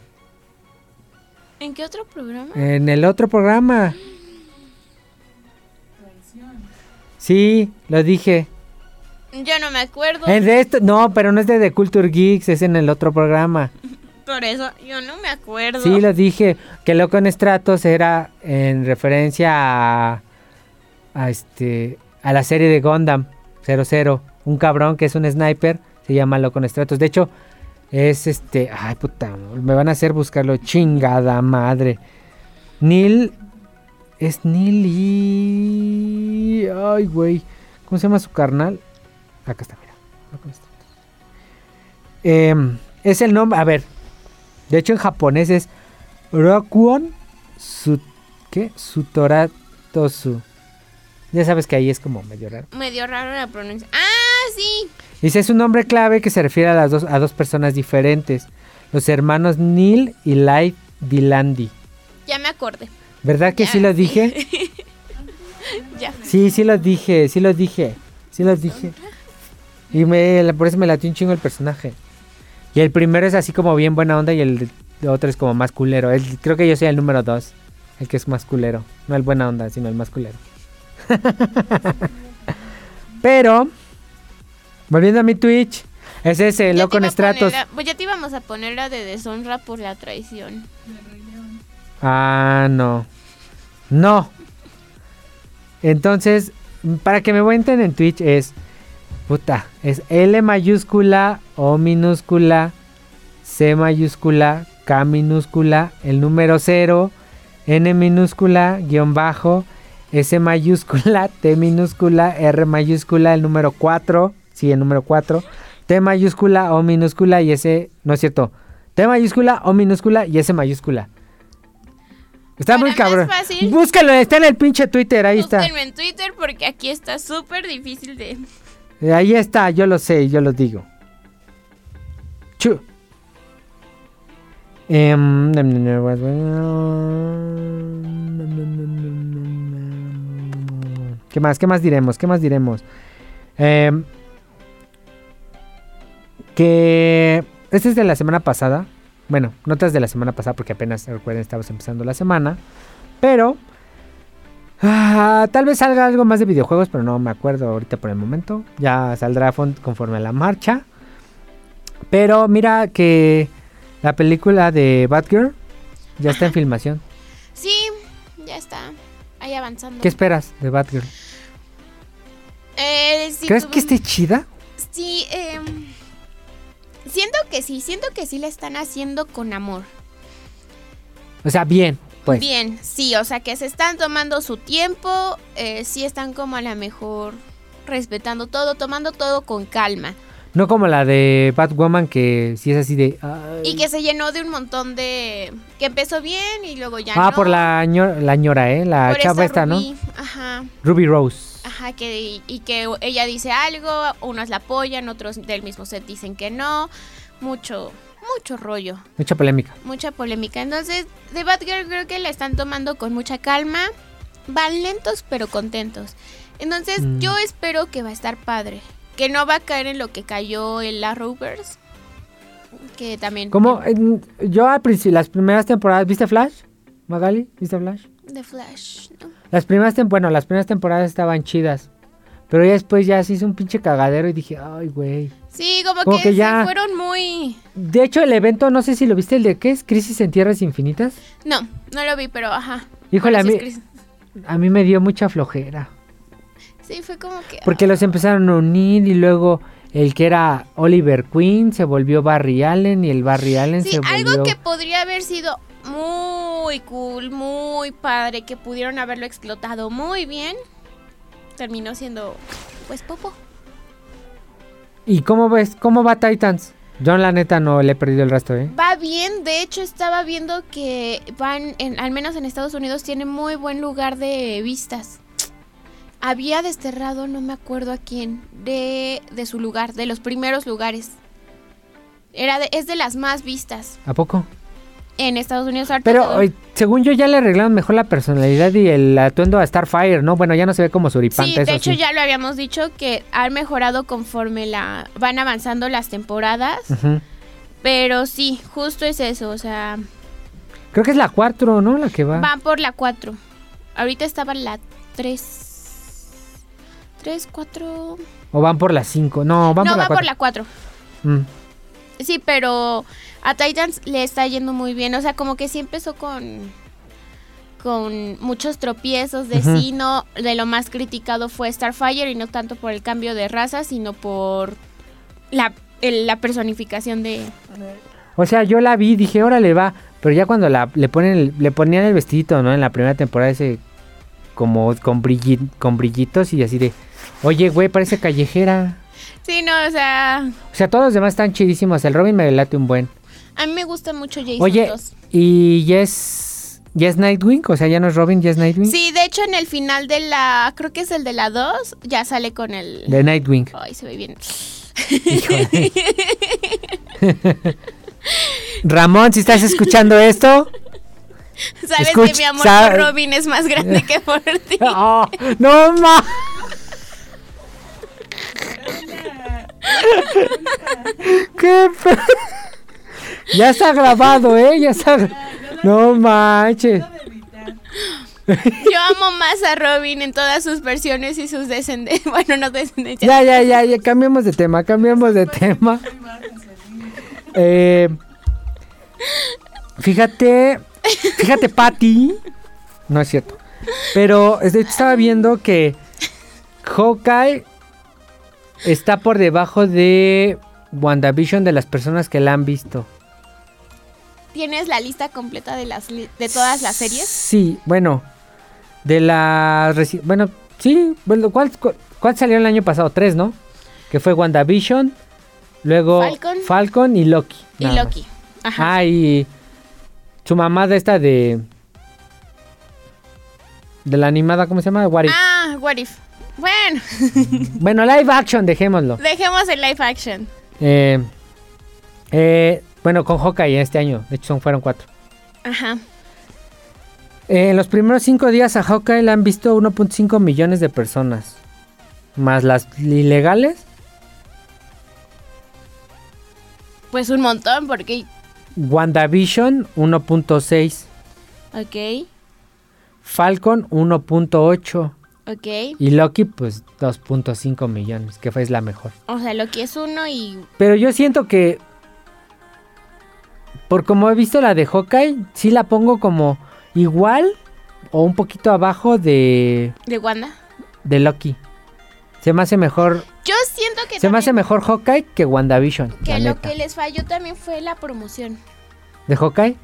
Speaker 2: ¿En qué otro programa?
Speaker 3: En el otro programa. Sí, lo dije.
Speaker 2: Yo no me acuerdo.
Speaker 3: En de esto, no, pero no es de The Culture Geeks, es en el otro programa.
Speaker 2: Por eso, yo no me acuerdo.
Speaker 3: Sí, lo dije. Que Loco en Stratos era en referencia a, a este a la serie de Gundam 00. Un cabrón que es un sniper se llama Loco en Stratos. De hecho, es este. Ay, puta. Me van a hacer buscarlo. Chingada madre. Neil. Es Neil y. Ay, güey. ¿Cómo se llama su carnal? Acá está, mira. Loco en. Em, es el nombre. A ver. De hecho, en japonés es Rokuon Su, ¿qué? Sutoratosu. Ya sabes que ahí es como medio raro.
Speaker 2: Medio raro la pronuncia. ¡Ah, sí!
Speaker 3: Dice, es un nombre clave que se refiere a las dos, a dos personas diferentes. Los hermanos Neil y Light Dilandi.
Speaker 2: Ya me acordé.
Speaker 3: ¿Verdad que
Speaker 2: Ya,
Speaker 3: sí lo dije?
Speaker 2: Ya.
Speaker 3: Sí, sí lo dije, sí lo dije. Sí lo dije. Y me, por eso me latió un chingo el personaje. Y el primero es así como bien buena onda y el otro es como más culero. El- creo que yo soy el número dos. El que es más culero. No el buena onda, sino el más culero. Pero, volviendo a mi Twitch, es ese,
Speaker 2: Ya
Speaker 3: loco en estratos.
Speaker 2: la- pues ya te íbamos a poner la de deshonra por la traición.
Speaker 3: Ah, no. No. Entonces, para que me cuenten en Twitch es. Puta. Es L mayúscula, O minúscula, C mayúscula, K minúscula, el número 0, N minúscula, guion bajo, S mayúscula, T minúscula, R mayúscula, el número 4. Sí, el número 4. T mayúscula, O minúscula y S. No es cierto. T mayúscula, O minúscula y S mayúscula. Está
Speaker 2: Para
Speaker 3: muy cabrón.
Speaker 2: fácil.
Speaker 3: Búscalo, está en el pinche Twitter, ahí está.
Speaker 2: En Twitter porque aquí está súper difícil de...
Speaker 3: Ahí está, yo lo sé, yo lo digo. Chu. Em, ¿Qué más? ¿Qué más diremos? ¿Qué más diremos? Em, que este es de la semana pasada. Bueno, notas de la semana pasada porque apenas recuerden estamos empezando la semana. Pero Ah, tal vez salga algo más de videojuegos, pero no me acuerdo ahorita por el momento. Ya saldrá conforme a la marcha. Pero mira que la película de Batgirl ya está en filmación.
Speaker 2: Sí, ya está. Ahí avanzando.
Speaker 3: ¿Qué esperas de Batgirl?
Speaker 2: Eh,
Speaker 3: ¿Crees que esté chida?
Speaker 2: Sí, em, siento que sí, siento que sí la están haciendo con amor.
Speaker 3: O sea, bien, pues.
Speaker 2: Bien, sí, o sea que se están tomando su tiempo, eh, sí están como a lo mejor respetando todo, tomando todo con calma.
Speaker 3: No como la de Batwoman que sí es así de... ay.
Speaker 2: Y que se llenó de un montón de... que empezó bien y luego ya
Speaker 3: ah,
Speaker 2: no.
Speaker 3: por la, ño- la ñora, ¿eh? La
Speaker 2: Por
Speaker 3: chava
Speaker 2: esta
Speaker 3: esta, ¿no?
Speaker 2: Ajá,
Speaker 3: Ruby Rose.
Speaker 2: ajá, que, y que ella dice algo, unos la apoyan, otros del mismo set dicen que no. Mucho, mucho rollo.
Speaker 3: Mucha polémica.
Speaker 2: mucha polémica. Entonces, The Batgirl creo que la están tomando con mucha calma. Van lentos pero contentos. Entonces,
Speaker 3: Mm.
Speaker 2: yo espero que va a estar padre. Que no va a caer en lo que cayó en la Rovers. Que también.
Speaker 3: Como yo al principio, las primeras temporadas, ¿viste Flash? Magali, ¿viste Flash?
Speaker 2: The Flash, ¿no?
Speaker 3: Las primeras bueno, las primeras temporadas estaban chidas. Pero ya después ya se hizo un pinche cagadero y dije, ay, güey.
Speaker 2: Sí, como,
Speaker 3: Como
Speaker 2: que,
Speaker 3: que
Speaker 2: se
Speaker 3: ya-
Speaker 2: fueron muy.
Speaker 3: De hecho, el evento, no sé si lo viste, el de qué es Crisis en Tierras Infinitas.
Speaker 2: No, no lo vi, pero ajá.
Speaker 3: Híjole, a mí, a mí me dio mucha flojera.
Speaker 2: Sí, fue como que.
Speaker 3: Porque los empezaron a unir y luego el que era Oliver Queen se volvió Barry Allen y el Barry Allen
Speaker 2: Sí,
Speaker 3: se volvió...
Speaker 2: algo que podría haber sido muy cool, muy padre, que pudieron haberlo explotado muy bien, terminó siendo, pues, popo.
Speaker 3: ¿Y cómo ves? ¿Cómo va Titans? Yo la neta no le he perdido el resto, ¿eh?
Speaker 2: Va bien, de hecho estaba viendo que van, en, al menos en Estados Unidos, tiene muy buen lugar de vistas. Había desterrado, no me acuerdo a quién, de, de su lugar, de los primeros lugares. Era de- es de las más vistas
Speaker 3: ¿A poco?
Speaker 2: en Estados Unidos.
Speaker 3: Pero
Speaker 2: todo-
Speaker 3: según yo ya le arreglaron mejor la personalidad y el atuendo a Starfire, ¿no? Bueno, ya no se ve como suripante
Speaker 2: Sí, de
Speaker 3: eso
Speaker 2: hecho
Speaker 3: sí.
Speaker 2: ya lo habíamos dicho que han mejorado conforme la van avanzando las temporadas,
Speaker 3: Ujú.
Speaker 2: pero sí, justo es eso, o sea,
Speaker 3: Creo que es la 4, ¿no? La que va.
Speaker 2: van por la 4. Ahorita estaba la 3. 3, 4...
Speaker 3: ¿O van por las 5? No, van
Speaker 2: no,
Speaker 3: por la
Speaker 2: va
Speaker 3: 4.
Speaker 2: por la 4.
Speaker 3: Mm.
Speaker 2: Sí, pero a Titans le está yendo muy bien. O sea, como que sí empezó con con muchos tropiezos de sí, no, de lo más criticado fue Starfire y no tanto por el cambio de raza, sino por la, el- la personificación de...
Speaker 3: O sea, yo la vi, dije, órale, va. Pero ya cuando la, le, ponen el- le ponían el vestidito, ¿no? En la primera temporada ese como con, brilli- con brillitos y así de, oye, güey, parece callejera.
Speaker 2: Sí, no, o sea,
Speaker 3: O sea, todos los demás están chidísimos. El Robin me late un buen.
Speaker 2: a mí me gusta mucho Jason
Speaker 3: Oye,
Speaker 2: 2.
Speaker 3: y ya es, ya es Nightwing. O sea, ya no es Robin, ya es Nightwing.
Speaker 2: Sí, de hecho en el final de la, creo que es el de la 2, ya sale con el...
Speaker 3: De Nightwing.
Speaker 2: Ay, se ve bien.
Speaker 3: Híjole. Ramón, si estás escuchando esto.
Speaker 2: Sabes
Speaker 3: Escuch-
Speaker 2: que mi amor por Robin es más grande que por ti.
Speaker 3: Oh, no ma. ¿Qué Ya está grabado, ¿eh? Ya está. No manches.
Speaker 2: Yo amo más a Robin en todas sus versiones y sus descendencias. Bueno, no descendencias.
Speaker 3: Ya, ya, ya, ya. Cambiamos de tema, cambiamos de tema. Eh, fíjate, fíjate, Patty. No es cierto. Pero este, estaba viendo que Hawkeye está por debajo de WandaVision de las personas que la han visto.
Speaker 2: ¿Tienes la lista completa de las li- de todas las series?
Speaker 3: Sí, bueno. De las... Bueno, sí. Bueno, ¿cuál, cu- cuál salió el año pasado? Tres, ¿no? Que fue WandaVision, luego
Speaker 2: Falcon.
Speaker 3: Falcon y Loki.
Speaker 2: Y
Speaker 3: más.
Speaker 2: Loki. Ajá.
Speaker 3: Ah, y su mamá de esta de... De la animada, ¿cómo se llama? What If.
Speaker 2: Ah, what if. Bueno,
Speaker 3: Bueno, live action, dejémoslo.
Speaker 2: dejemos el live action.
Speaker 3: Eh, eh, bueno, con Hawkeye este año. De hecho, son, fueron cuatro.
Speaker 2: Ajá.
Speaker 3: Eh, en los primeros cinco días a Hawkeye la han visto 1.5 millones de personas. Más las ilegales,
Speaker 2: Pues un montón, porque.
Speaker 3: WandaVision 1.6,
Speaker 2: Ok,
Speaker 3: Falcon 1.8
Speaker 2: ok.
Speaker 3: y Loki pues 2.5 millones, que fue es la mejor.
Speaker 2: O sea, Loki es uno y.
Speaker 3: Pero yo siento que, por como he visto la de Hawkeye, sí la pongo como igual o un poquito abajo de,
Speaker 2: de Wanda.
Speaker 3: de Loki. Se me hace mejor,
Speaker 2: Yo siento que.
Speaker 3: se me hace mejor Hawkeye que WandaVision.
Speaker 2: Que lo
Speaker 3: neta.
Speaker 2: que les falló también fue la promoción.
Speaker 3: ¿De Hawkeye?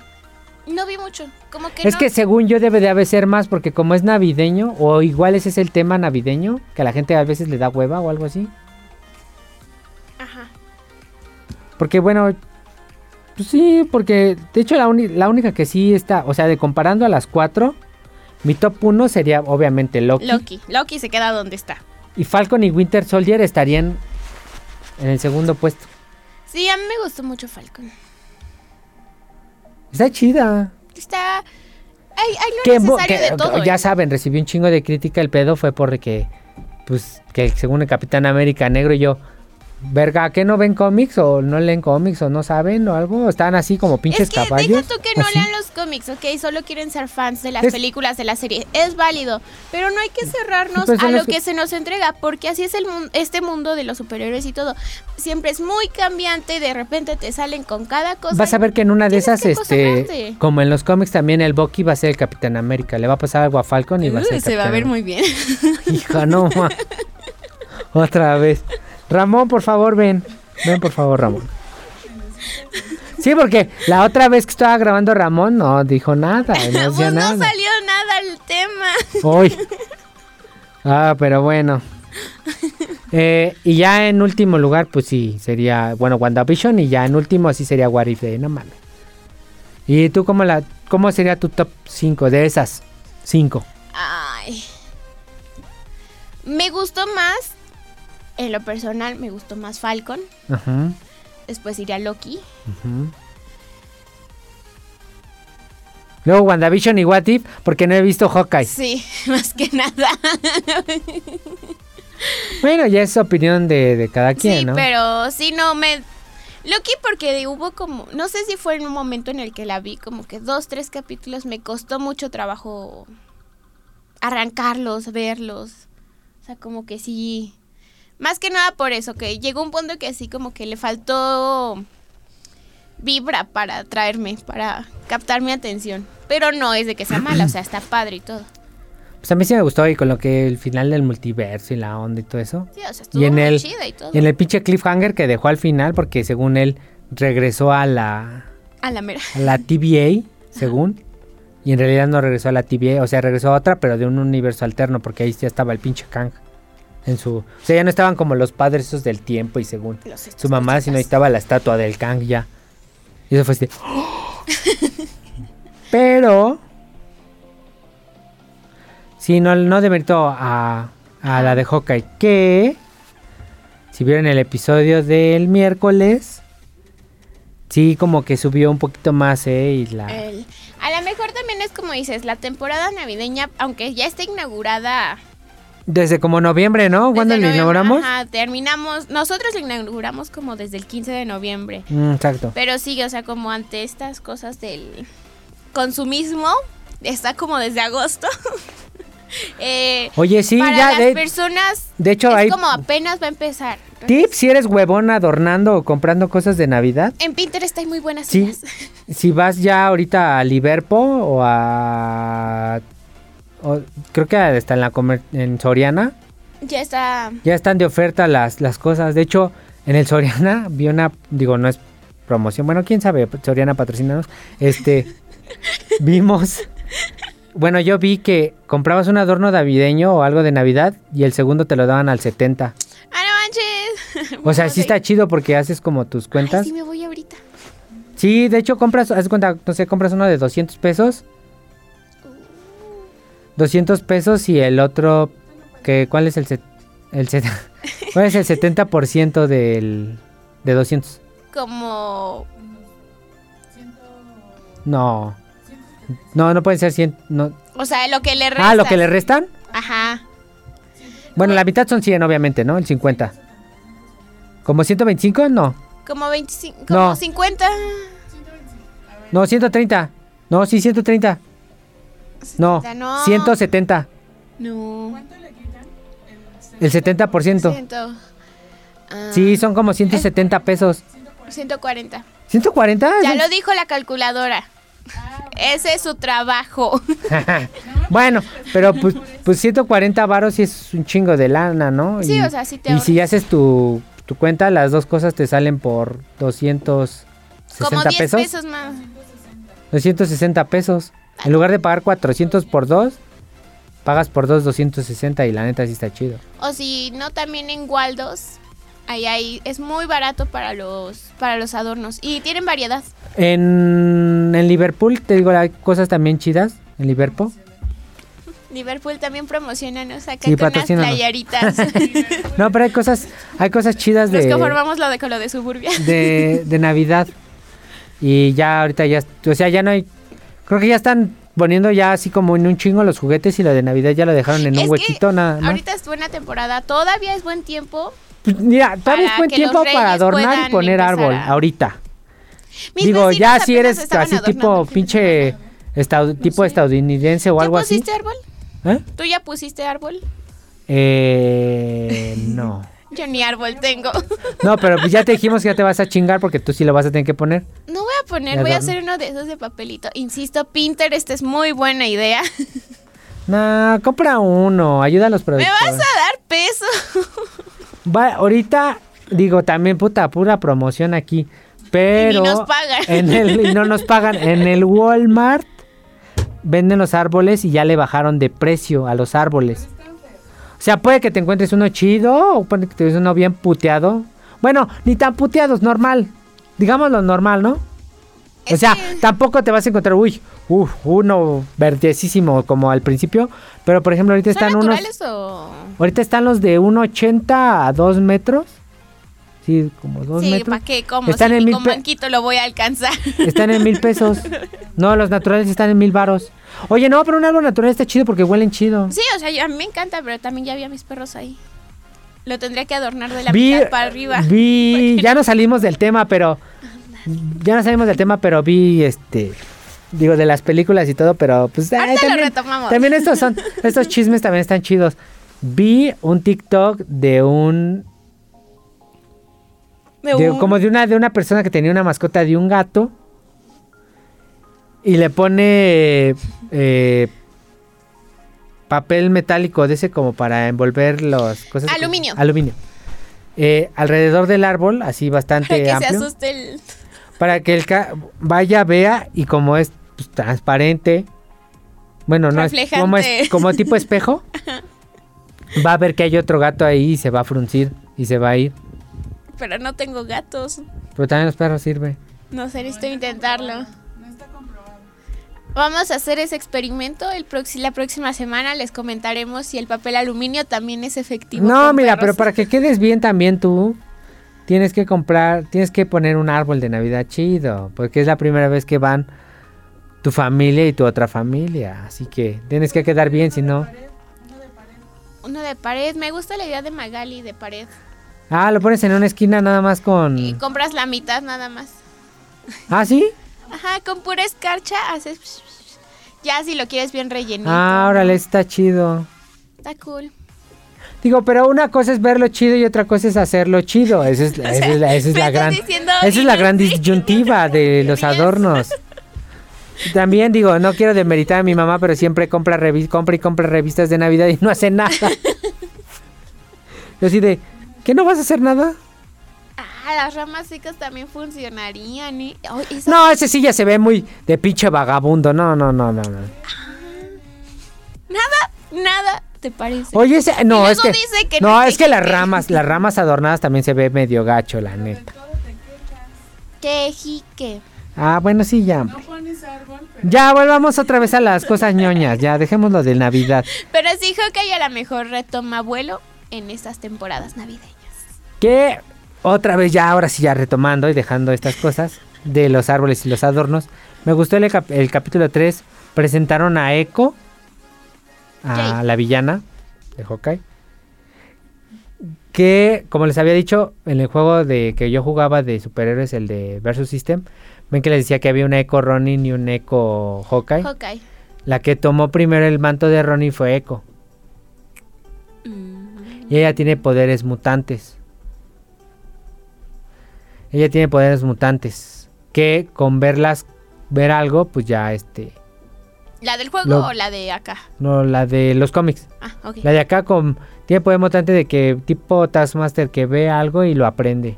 Speaker 2: No vi mucho. Como que
Speaker 3: Es
Speaker 2: no.
Speaker 3: que según yo debe de haber ser más porque como es navideño o igual ese es el tema navideño, que a la gente a veces le da hueva o algo así.
Speaker 2: Ajá.
Speaker 3: Porque bueno, pues sí, porque de hecho la única que sí está, o sea, de comparando a las cuatro, mi top uno sería obviamente Loki.
Speaker 2: Loki. Loki se queda donde está.
Speaker 3: Y Falcon y Winter Soldier estarían en el segundo puesto.
Speaker 2: Sí, a mí me gustó mucho Falcon.
Speaker 3: Está chida.
Speaker 2: Está. Hay, hay lo
Speaker 3: Que
Speaker 2: necesario
Speaker 3: que-
Speaker 2: de todo.
Speaker 3: ya
Speaker 2: ¿eh?
Speaker 3: saben, recibí un chingo de crítica. El pedo fue porque, pues, que según el Capitán América Negro y yo, verga, ¿qué no ven cómics o no leen cómics o no saben o algo? Están así como pinches
Speaker 2: Es que
Speaker 3: caballos.
Speaker 2: deja tú que no
Speaker 3: así.
Speaker 2: lean los cómics, ¿ok? Solo quieren ser fans de las
Speaker 3: Es-
Speaker 2: películas, de la serie. Es válido, pero no hay que cerrarnos
Speaker 3: Pues
Speaker 2: a lo
Speaker 3: que-
Speaker 2: que se nos entrega, porque así es el mun- este mundo de los superhéroes y todo. Siempre es muy cambiante, de repente te salen con cada cosa.
Speaker 3: Vas a ver que en una de esas, este, como en los cómics también el Bucky va a ser el Capitán América. Le va a pasar algo a Falcon y va a ser el
Speaker 2: se va a ver
Speaker 3: América.
Speaker 2: muy bien.
Speaker 3: Hija, no, ma. Otra vez. Ramón, por favor, ven. Ven, por favor, Ramón. Sí, porque la otra vez que estaba grabando Ramón no dijo nada. No
Speaker 2: Pues no
Speaker 3: nada.
Speaker 2: salió nada el tema.
Speaker 3: Hoy. Ah, pero bueno. Eh, y ya en último lugar, pues sí, sería, bueno, WandaVision y ya en último sí sería What If de, no mames. ¿Y tú cómo, la, cómo sería tu top 5 de esas 5?
Speaker 2: Ay. Me gustó más, en lo personal, me gustó más Falcon.
Speaker 3: Ajá,
Speaker 2: Después iría Loki.
Speaker 3: ajá. Luego WandaVision y What If, porque no he visto Hawkeye.
Speaker 2: Sí, más que nada.
Speaker 3: Bueno, ya es opinión de, de cada quien,
Speaker 2: sí,
Speaker 3: ¿no?
Speaker 2: pero sí, no me... Loki porque hubo como, no sé si fue en un momento en el que la vi, como que dos, tres capítulos, me costó mucho trabajo arrancarlos, verlos. O sea, como que sí. Más que nada por eso, que llegó un punto que sí como que le faltó vibra para atraerme, para captar mi atención. Pero no es de que sea mala, o sea, está padre y todo.
Speaker 3: Pues a mí sí me gustó y con lo que el final del multiverso y la onda y todo eso.
Speaker 2: Sí, o sea, estuvo
Speaker 3: Y en
Speaker 2: muy
Speaker 3: el,
Speaker 2: chida y todo.
Speaker 3: y en el pinche cliffhanger que dejó al final, porque según él regresó a la,
Speaker 2: A la mera.
Speaker 3: a la TVA, según. Y en realidad no regresó a la TVA, o sea, regresó a otra, pero de un universo alterno, porque ahí ya estaba el pinche Kang. En su, o sea, ya no estaban como los padres esos del tiempo y según su mamá, sino ahí estaba la estatua del Kang ya. Y eso fue así. Pero. Sí, no, no demerito a, a la de Hawkeye. Que. Si vieron el episodio del miércoles. Sí, como que subió un poquito más, ¿eh? Y la.
Speaker 2: El- a lo mejor también es como dices, la temporada navideña, aunque ya está inaugurada.
Speaker 3: Desde como noviembre, ¿no? ¿Cuándo lo inauguramos?
Speaker 2: Ajá, terminamos. Nosotros lo inauguramos como desde el 15 de noviembre.
Speaker 3: Mm, exacto.
Speaker 2: Pero sigue, o sea, como ante estas cosas del consumismo, está como desde agosto. Eh,
Speaker 3: Oye, sí,
Speaker 2: para
Speaker 3: ya.
Speaker 2: las
Speaker 3: De,
Speaker 2: personas
Speaker 3: de hecho,
Speaker 2: es
Speaker 3: hay
Speaker 2: como apenas va a empezar.
Speaker 3: tips si eres huevón adornando o comprando cosas de Navidad.
Speaker 2: En Pinterest hay muy buenas
Speaker 3: Sí,
Speaker 2: ideas.
Speaker 3: si vas ya ahorita a Liverpool o a... creo que está en la comer- en Soriana,
Speaker 2: Ya está.
Speaker 3: ya están de oferta las, las cosas. De hecho, en el Soriana vi una, digo, no es promoción, bueno, quién sabe, Soriana patrocinanos. Este, vimos, bueno, yo vi que comprabas un adorno navideño o algo de Navidad y el segundo te lo daban al 70.
Speaker 2: ¡Ah, no manches!
Speaker 3: O sea, sí está chido porque haces como tus
Speaker 2: Ay,
Speaker 3: cuentas.
Speaker 2: sí me voy ahorita.
Speaker 3: Sí, de hecho compras, haz cuenta, no sé, compras uno de 200 pesos. 200 pesos y el otro, que ¿cuál es el set- el set- ¿Cuál es el 70% del de 200?
Speaker 2: Como.
Speaker 3: No. No, no pueden ser 100, no.
Speaker 2: O sea, lo que le resta.
Speaker 3: Ah, lo que le restan?
Speaker 2: Ajá.
Speaker 3: Bueno, la mitad son 100 obviamente, ¿no? El 50. ¿Como 125? No.
Speaker 2: Como 25. Como
Speaker 3: No.
Speaker 2: 50.
Speaker 3: No, 130. No, sí 130. No,
Speaker 2: no.
Speaker 3: 170.
Speaker 2: No.
Speaker 3: El 70%.
Speaker 2: Ciento. Ah,
Speaker 3: Sí, son como 170 pesos.
Speaker 2: 140.
Speaker 3: ¿140?
Speaker 2: Ya lo dijo la calculadora. Ese es su trabajo.
Speaker 3: bueno, pero pues, pues 140 varos sí es un chingo de lana, ¿no?
Speaker 2: Sí,
Speaker 3: y,
Speaker 2: o sea, sí te
Speaker 3: Y si
Speaker 2: ahorras.
Speaker 3: haces tu, tu cuenta, las dos cosas te salen por 260
Speaker 2: Como 10
Speaker 3: pesos.
Speaker 2: pesos más.
Speaker 3: 260 pesos. En lugar de pagar 400 por dos, pagas por dos 260 y la neta sí está chido.
Speaker 2: O si no, también en Waldos. Ahí hay, es muy barato para los, para los adornos. Y tienen variedad.
Speaker 3: En, en Liverpool, te digo, hay cosas también chidas. En Liverpool.
Speaker 2: Liverpool también promociona, nos saca
Speaker 3: Sí,
Speaker 2: con playeritas.
Speaker 3: No, pero hay cosas, hay cosas chidas de...
Speaker 2: que formamos lo de con lo de Suburbia.
Speaker 3: de, de Navidad. Y ya ahorita ya, o sea, ya no hay, creo que ya están poniendo ya así como en un chingo los juguetes y lo de Navidad ya lo dejaron en
Speaker 2: Es
Speaker 3: un huequito nada más.
Speaker 2: Ahorita es buena temporada, todavía es buen tiempo.
Speaker 3: Pues mira, todavía es buen tiempo para adornar y poner árbol,
Speaker 2: a-
Speaker 3: ahorita.
Speaker 2: Mis
Speaker 3: Digo, ya si eres así tipo pinche estad- tipo
Speaker 2: sé.
Speaker 3: estadounidense o
Speaker 2: ¿Tú
Speaker 3: algo así.
Speaker 2: pusiste árbol?
Speaker 3: ¿Eh?
Speaker 2: ¿Tú ya pusiste árbol?
Speaker 3: Eh, no.
Speaker 2: Yo ni árbol tengo.
Speaker 3: No, pero pues ya te dijimos que ya te vas a chingar porque tú sí lo vas a tener que poner.
Speaker 2: No voy a poner,
Speaker 3: ¿De
Speaker 2: voy a hacer uno de esos de papelito. Insisto, Pinterest es muy buena idea.
Speaker 3: No, compra uno, ayuda a los
Speaker 2: ¿Me
Speaker 3: productores.
Speaker 2: vas a dar peso?
Speaker 3: Va, ahorita digo también puta pura promoción aquí, pero
Speaker 2: nos pagan.
Speaker 3: En el, y no nos pagan en el Walmart venden los árboles y ya le bajaron de precio a los árboles. O sea, puede que te encuentres uno chido o puede que te encuentres uno bien puteado. Bueno, ni tan puteados, normal. Digámoslo normal, ¿no? o sea,
Speaker 2: que-
Speaker 3: tampoco te vas a encontrar, uy, uf, uno verdecísimo como al principio. Pero por ejemplo, ahorita
Speaker 2: ¿Son
Speaker 3: están unos.
Speaker 2: o...?
Speaker 3: Ahorita están los de 1,80 a 2 metros. Sí, como 2
Speaker 2: Sí,
Speaker 3: metros.
Speaker 2: ¿para qué? Como
Speaker 3: Están
Speaker 2: si
Speaker 3: en mil
Speaker 2: banquito lo voy a alcanzar.
Speaker 3: Están en mil pesos. No, los naturales están en mil varos. Oye, no, pero un árbol natural está chido porque huelen chido.
Speaker 2: Sí, o sea, yo- a mí me encanta, pero también ya vi a mis perros ahí. Lo tendría que adornar de la
Speaker 3: vi,
Speaker 2: mitad para arriba.
Speaker 3: vi, ya no salimos del tema, pero ya no salimos del tema, pero vi este digo de las películas y todo, pero pues ay, también,
Speaker 2: retomamos.
Speaker 3: también estos son estos chismes también están chidos. Vi un TikTok de un
Speaker 2: De
Speaker 3: de-
Speaker 2: un-
Speaker 3: como de una de una persona que tenía una mascota de un gato y le pone eh, papel metálico de ese como para envolver las cosas
Speaker 2: Aluminio.
Speaker 3: aluminio. Eh, alrededor del árbol así bastante
Speaker 2: Para que se
Speaker 3: amplio.
Speaker 2: asuste el...
Speaker 3: para que el ca- vaya vea y como es pues, transparente. Bueno no es como es como tipo espejo va a ver que hay otro gato ahí y se va a fruncir y se va a ir
Speaker 2: Pero no tengo gatos.
Speaker 3: pero también los perros sirve
Speaker 2: No sé, necesito intentarlo. Vamos a hacer ese experimento el la próxima semana. Les comentaremos si el papel aluminio también es efectivo.
Speaker 3: No, mira,
Speaker 2: perros.
Speaker 3: pero para que quedes bien también tú, tienes que comprar, tienes que poner un árbol de Navidad chido, porque es la primera vez que van tu familia y tu otra familia, así que tienes que quedar bien, si no...
Speaker 2: Uno de pared. Me gusta la idea de Magali de pared.
Speaker 3: Ah, lo pones en una esquina nada más
Speaker 2: Y
Speaker 3: con...
Speaker 2: compras la mitad nada más.
Speaker 3: Ah, ¿sí?
Speaker 2: Ajá, con pura escarcha haces... Ya si lo quieres bien rellenito.
Speaker 3: Ah, órale, está chido.
Speaker 2: Está cool.
Speaker 3: Digo, pero una cosa es verlo chido y otra cosa es hacerlo chido. Esa es, esa es la, esa es
Speaker 2: me
Speaker 3: la
Speaker 2: estás
Speaker 3: gran, esa es la gran disyuntiva de los adornos. Y También digo, no quiero demeritar a mi mamá, pero siempre compra, compra y compra revistas de Navidad y no hace nada. Yo así de, ¿qué no vas a hacer nada?
Speaker 2: Ah, las ramas secas también funcionarían, ¿eh? Esa-
Speaker 3: No, ese sí ya se ve muy de pinche vagabundo. No, no, no, no, no.
Speaker 2: Nada, nada te parece.
Speaker 3: Oye, ese, no, es que,
Speaker 2: dice que
Speaker 3: no,
Speaker 2: no
Speaker 3: es que las ramas, las ramas adornadas también se ve medio gacho, la neta.
Speaker 2: Que jique.
Speaker 3: Ah, bueno, sí, ya. Ya, volvamos otra vez a las cosas ñoñas. Ya, dejémoslo de Navidad.
Speaker 2: Pero sí, Hawkeye a lo mejor retoma vuelo en estas temporadas navideñas.
Speaker 3: Que otra vez ya, ahora sí, ya retomando y dejando estas cosas de los árboles y los adornos. Me gustó el, cap- el capítulo 3. Presentaron a Echo, a
Speaker 2: Yay.
Speaker 3: la villana de Hawkeye. Que, como les había dicho, en el juego de que yo jugaba de superhéroes, el de Versus System, ven que les decía que había una Echo Ronin y un Echo Hawkeye.
Speaker 2: Hawkeye.
Speaker 3: La que tomó primero el manto de Ronin fue Echo.
Speaker 2: Mm.
Speaker 3: Y ella tiene poderes mutantes. Ella tiene poderes mutantes. Que con verlas, ver algo, pues ya este.
Speaker 2: ¿La del juego
Speaker 3: Lo-
Speaker 2: o la de acá?
Speaker 3: No, la de los cómics.
Speaker 2: Ah, ok.
Speaker 3: La de acá con. Tiene poder mutante de que tipo Taskmaster que ve algo y lo aprende.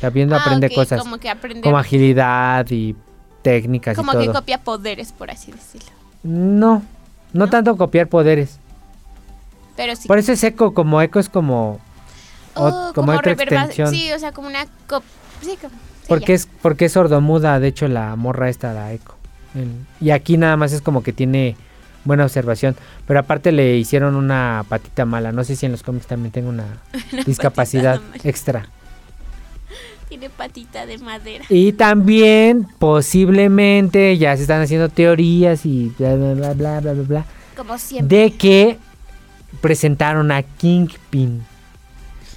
Speaker 3: Sabiendo
Speaker 2: Ah,
Speaker 3: aprende cosas.
Speaker 2: Como que aprende.
Speaker 3: Como agilidad y técnicas
Speaker 2: como
Speaker 3: y
Speaker 2: que
Speaker 3: todo.
Speaker 2: copia poderes, por así decirlo.
Speaker 3: No, no,
Speaker 2: ¿No?
Speaker 3: tanto copiar poderes.
Speaker 2: Pero sí.
Speaker 3: Por eso es eco, como eco es como.
Speaker 2: Oh,
Speaker 3: ot- como otra
Speaker 2: reverba-
Speaker 3: extensión.
Speaker 2: Sí, o sea, como una cop... Sí, como... sí,
Speaker 3: Porque es, porque es sordomuda, de hecho la morra esta, la eco. Y aquí nada más es como que tiene buena observación. Pero aparte le hicieron una patita mala. No sé si en los cómics también tengo una
Speaker 2: Una
Speaker 3: discapacidad extra.
Speaker 2: Tiene patita de madera.
Speaker 3: Y también posiblemente ya se están haciendo teorías y bla bla bla bla bla bla, bla,
Speaker 2: Como siempre.
Speaker 3: de que presentaron a Kingpin.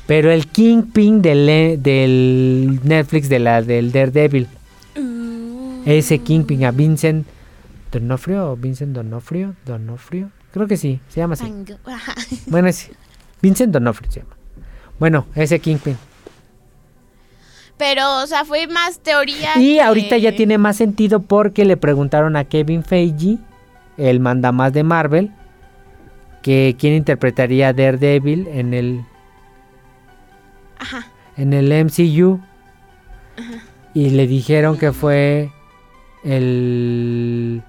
Speaker 3: Pero el Kingpin del, del Netflix de la del Daredevil.
Speaker 2: Mm.
Speaker 3: Ese Kingpin a Vincent Donofrio o Vincent Donofrio, Donofrio, creo que sí, se llama así. Bueno, es Vincent Donofrio se llama. Bueno, ese Kingpin.
Speaker 2: Pero, o sea, fue más teoría.
Speaker 3: Y
Speaker 2: que-
Speaker 3: ahorita ya tiene más sentido porque le preguntaron a Kevin Feige, el mandamás de Marvel, que quién interpretaría a Daredevil en el
Speaker 2: Ajá.
Speaker 3: en el MCU. Y le dijeron que fue el.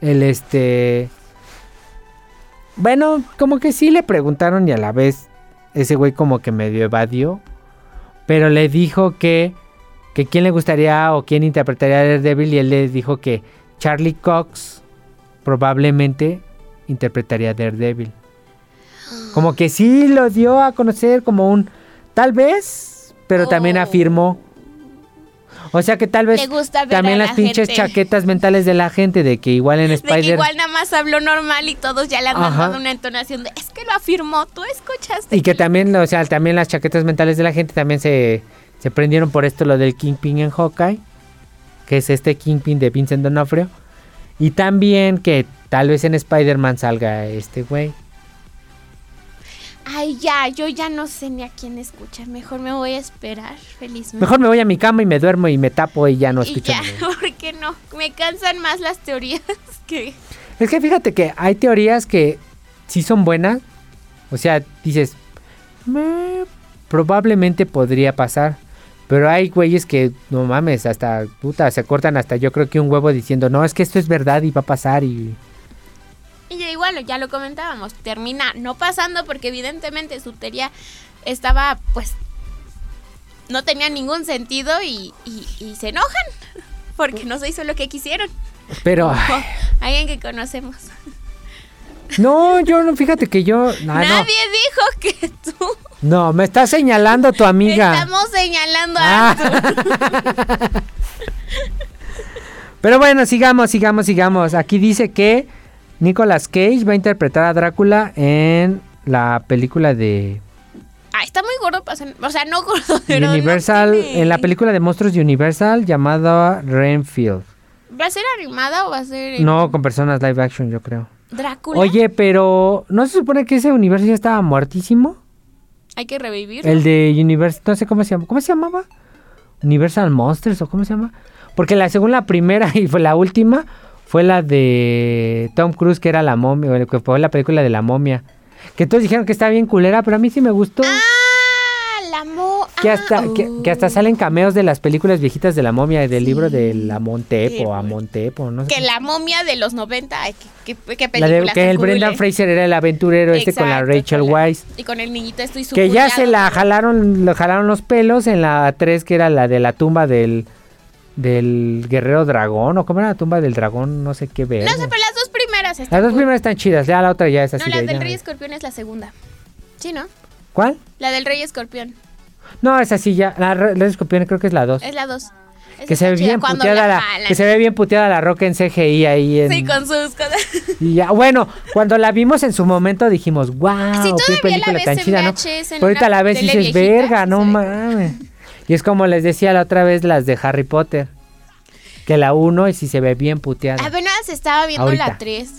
Speaker 3: El este. Bueno, como que sí le preguntaron y a la vez ese güey como que medio evadió. Pero le dijo que. Que quién le gustaría o quién interpretaría a Daredevil. Y él le dijo que Charlie Cox probablemente interpretaría a Daredevil. Como que sí lo dio a conocer como un tal vez, pero también
Speaker 2: Oh.
Speaker 3: afirmó. O sea que tal vez también las
Speaker 2: la
Speaker 3: pinches
Speaker 2: gente.
Speaker 3: chaquetas mentales de la gente de que igual en
Speaker 2: De que
Speaker 3: Spider
Speaker 2: igual nada más habló normal y todos ya le han
Speaker 3: Ajá.
Speaker 2: mandado una entonación de es que lo afirmó, tú escuchaste.
Speaker 3: y que también, o sea, también las chaquetas mentales de la gente también se, se prendieron por esto lo del Kingpin en Hawkeye, que es este Kingpin de Vincent D'Onofrio. Y también que tal vez en Spider-Man salga este güey.
Speaker 2: Ay, ya, yo ya no sé ni a quién escuchar. Mejor me voy a esperar felizmente.
Speaker 3: Mejor me voy a mi cama y me duermo y me tapo y ya no
Speaker 2: y
Speaker 3: escucho.
Speaker 2: ya,
Speaker 3: nada.
Speaker 2: porque no, me cansan más las teorías que...
Speaker 3: Es que fíjate que hay teorías que sí son buenas. O sea, dices, "Me- probablemente podría pasar. Pero hay güeyes que, no mames, hasta puta, se cortan hasta yo creo que un huevo diciendo, no, es que esto es verdad y va a pasar y...
Speaker 2: Y igual, ya lo comentábamos, termina no pasando porque evidentemente su teoría estaba, pues, no tenía ningún sentido y, y- y se enojan porque no se hizo lo que quisieron.
Speaker 3: Pero,
Speaker 2: Ojo, alguien que conocemos.
Speaker 3: no, yo no, fíjate que yo... ah, no,
Speaker 2: Nadie dijo que tú.
Speaker 3: no, me está señalando tu amiga.
Speaker 2: Estamos señalando a
Speaker 3: Ah. Pero bueno, sigamos, sigamos, sigamos. Aquí dice que Nicolas Cage va a interpretar a Drácula en la película de
Speaker 2: Ah, está muy gordo, o sea, no gordo, pero no
Speaker 3: Universal,
Speaker 2: tiene-
Speaker 3: en la película de monstruos de Universal llamada Renfield.
Speaker 2: ¿Va a ser animada o va a ser
Speaker 3: No, con personas live action, yo creo.
Speaker 2: Drácula?
Speaker 3: Oye, pero ¿no se supone que ese universo ya estaba muertísimo?
Speaker 2: hay que revivir.
Speaker 3: El de Universal, no sé cómo se llama. ¿Cómo se llamaba? Universal Monsters o cómo se llama? Porque la según la primera y fue la última fue la de Tom Cruise que era la momia, que fue la película de la momia. Que todos dijeron que estaba bien culera, pero a mí sí me gustó.
Speaker 2: Ah, la mo.
Speaker 3: que
Speaker 2: ah,
Speaker 3: hasta que, que hasta
Speaker 2: oh.
Speaker 3: salen cameos de las películas viejitas de la momia, del libro de la Montepo, a
Speaker 2: bueno.
Speaker 3: Montepo, no sé.
Speaker 2: Que la momia de los 90, ay, qué, qué, qué
Speaker 3: la de
Speaker 2: película
Speaker 3: que el
Speaker 2: cool,
Speaker 3: Brendan
Speaker 2: eh.
Speaker 3: Fraser era el aventurero este con la Rachel Weisz.
Speaker 2: Y con el niñito estoy
Speaker 3: Que ya se la jalaron, le jalaron los pelos en la 3, que era la de la tumba del, del guerrero dragón, o cómo era la tumba del dragón, no sé qué ver.
Speaker 2: No sé, pero las dos primeras están
Speaker 3: Las dos
Speaker 2: cool.
Speaker 3: primeras están chidas, ya la otra ya es así.
Speaker 2: No, la
Speaker 3: de,
Speaker 2: del
Speaker 3: ya.
Speaker 2: Rey Escorpión es la segunda. Sí, ¿no?
Speaker 3: ¿Cuál?
Speaker 2: La del Rey Escorpión.
Speaker 3: No, es así ya. La, la escorpión creo que es la 2.
Speaker 2: Es la dos. Esa
Speaker 3: Que se ve bien puteada la, que se ve bien puteada la roca en CGI ahí en
Speaker 2: Sí, con sus cosas.
Speaker 3: y ya, bueno, cuando la vimos en su momento dijimos, wow,
Speaker 2: Sí,
Speaker 3: qué
Speaker 2: todavía la
Speaker 3: película
Speaker 2: ves
Speaker 3: tan
Speaker 2: en
Speaker 3: chida, ¿no?
Speaker 2: VHS
Speaker 3: Pero ahorita la ves y dices, verga,
Speaker 2: sí
Speaker 3: no mames. Y es como les decía la otra vez las de Harry Potter, que la 1 y si se ve bien puteada.
Speaker 2: Apenas estaba viendo
Speaker 3: Ahorita.
Speaker 2: la 3.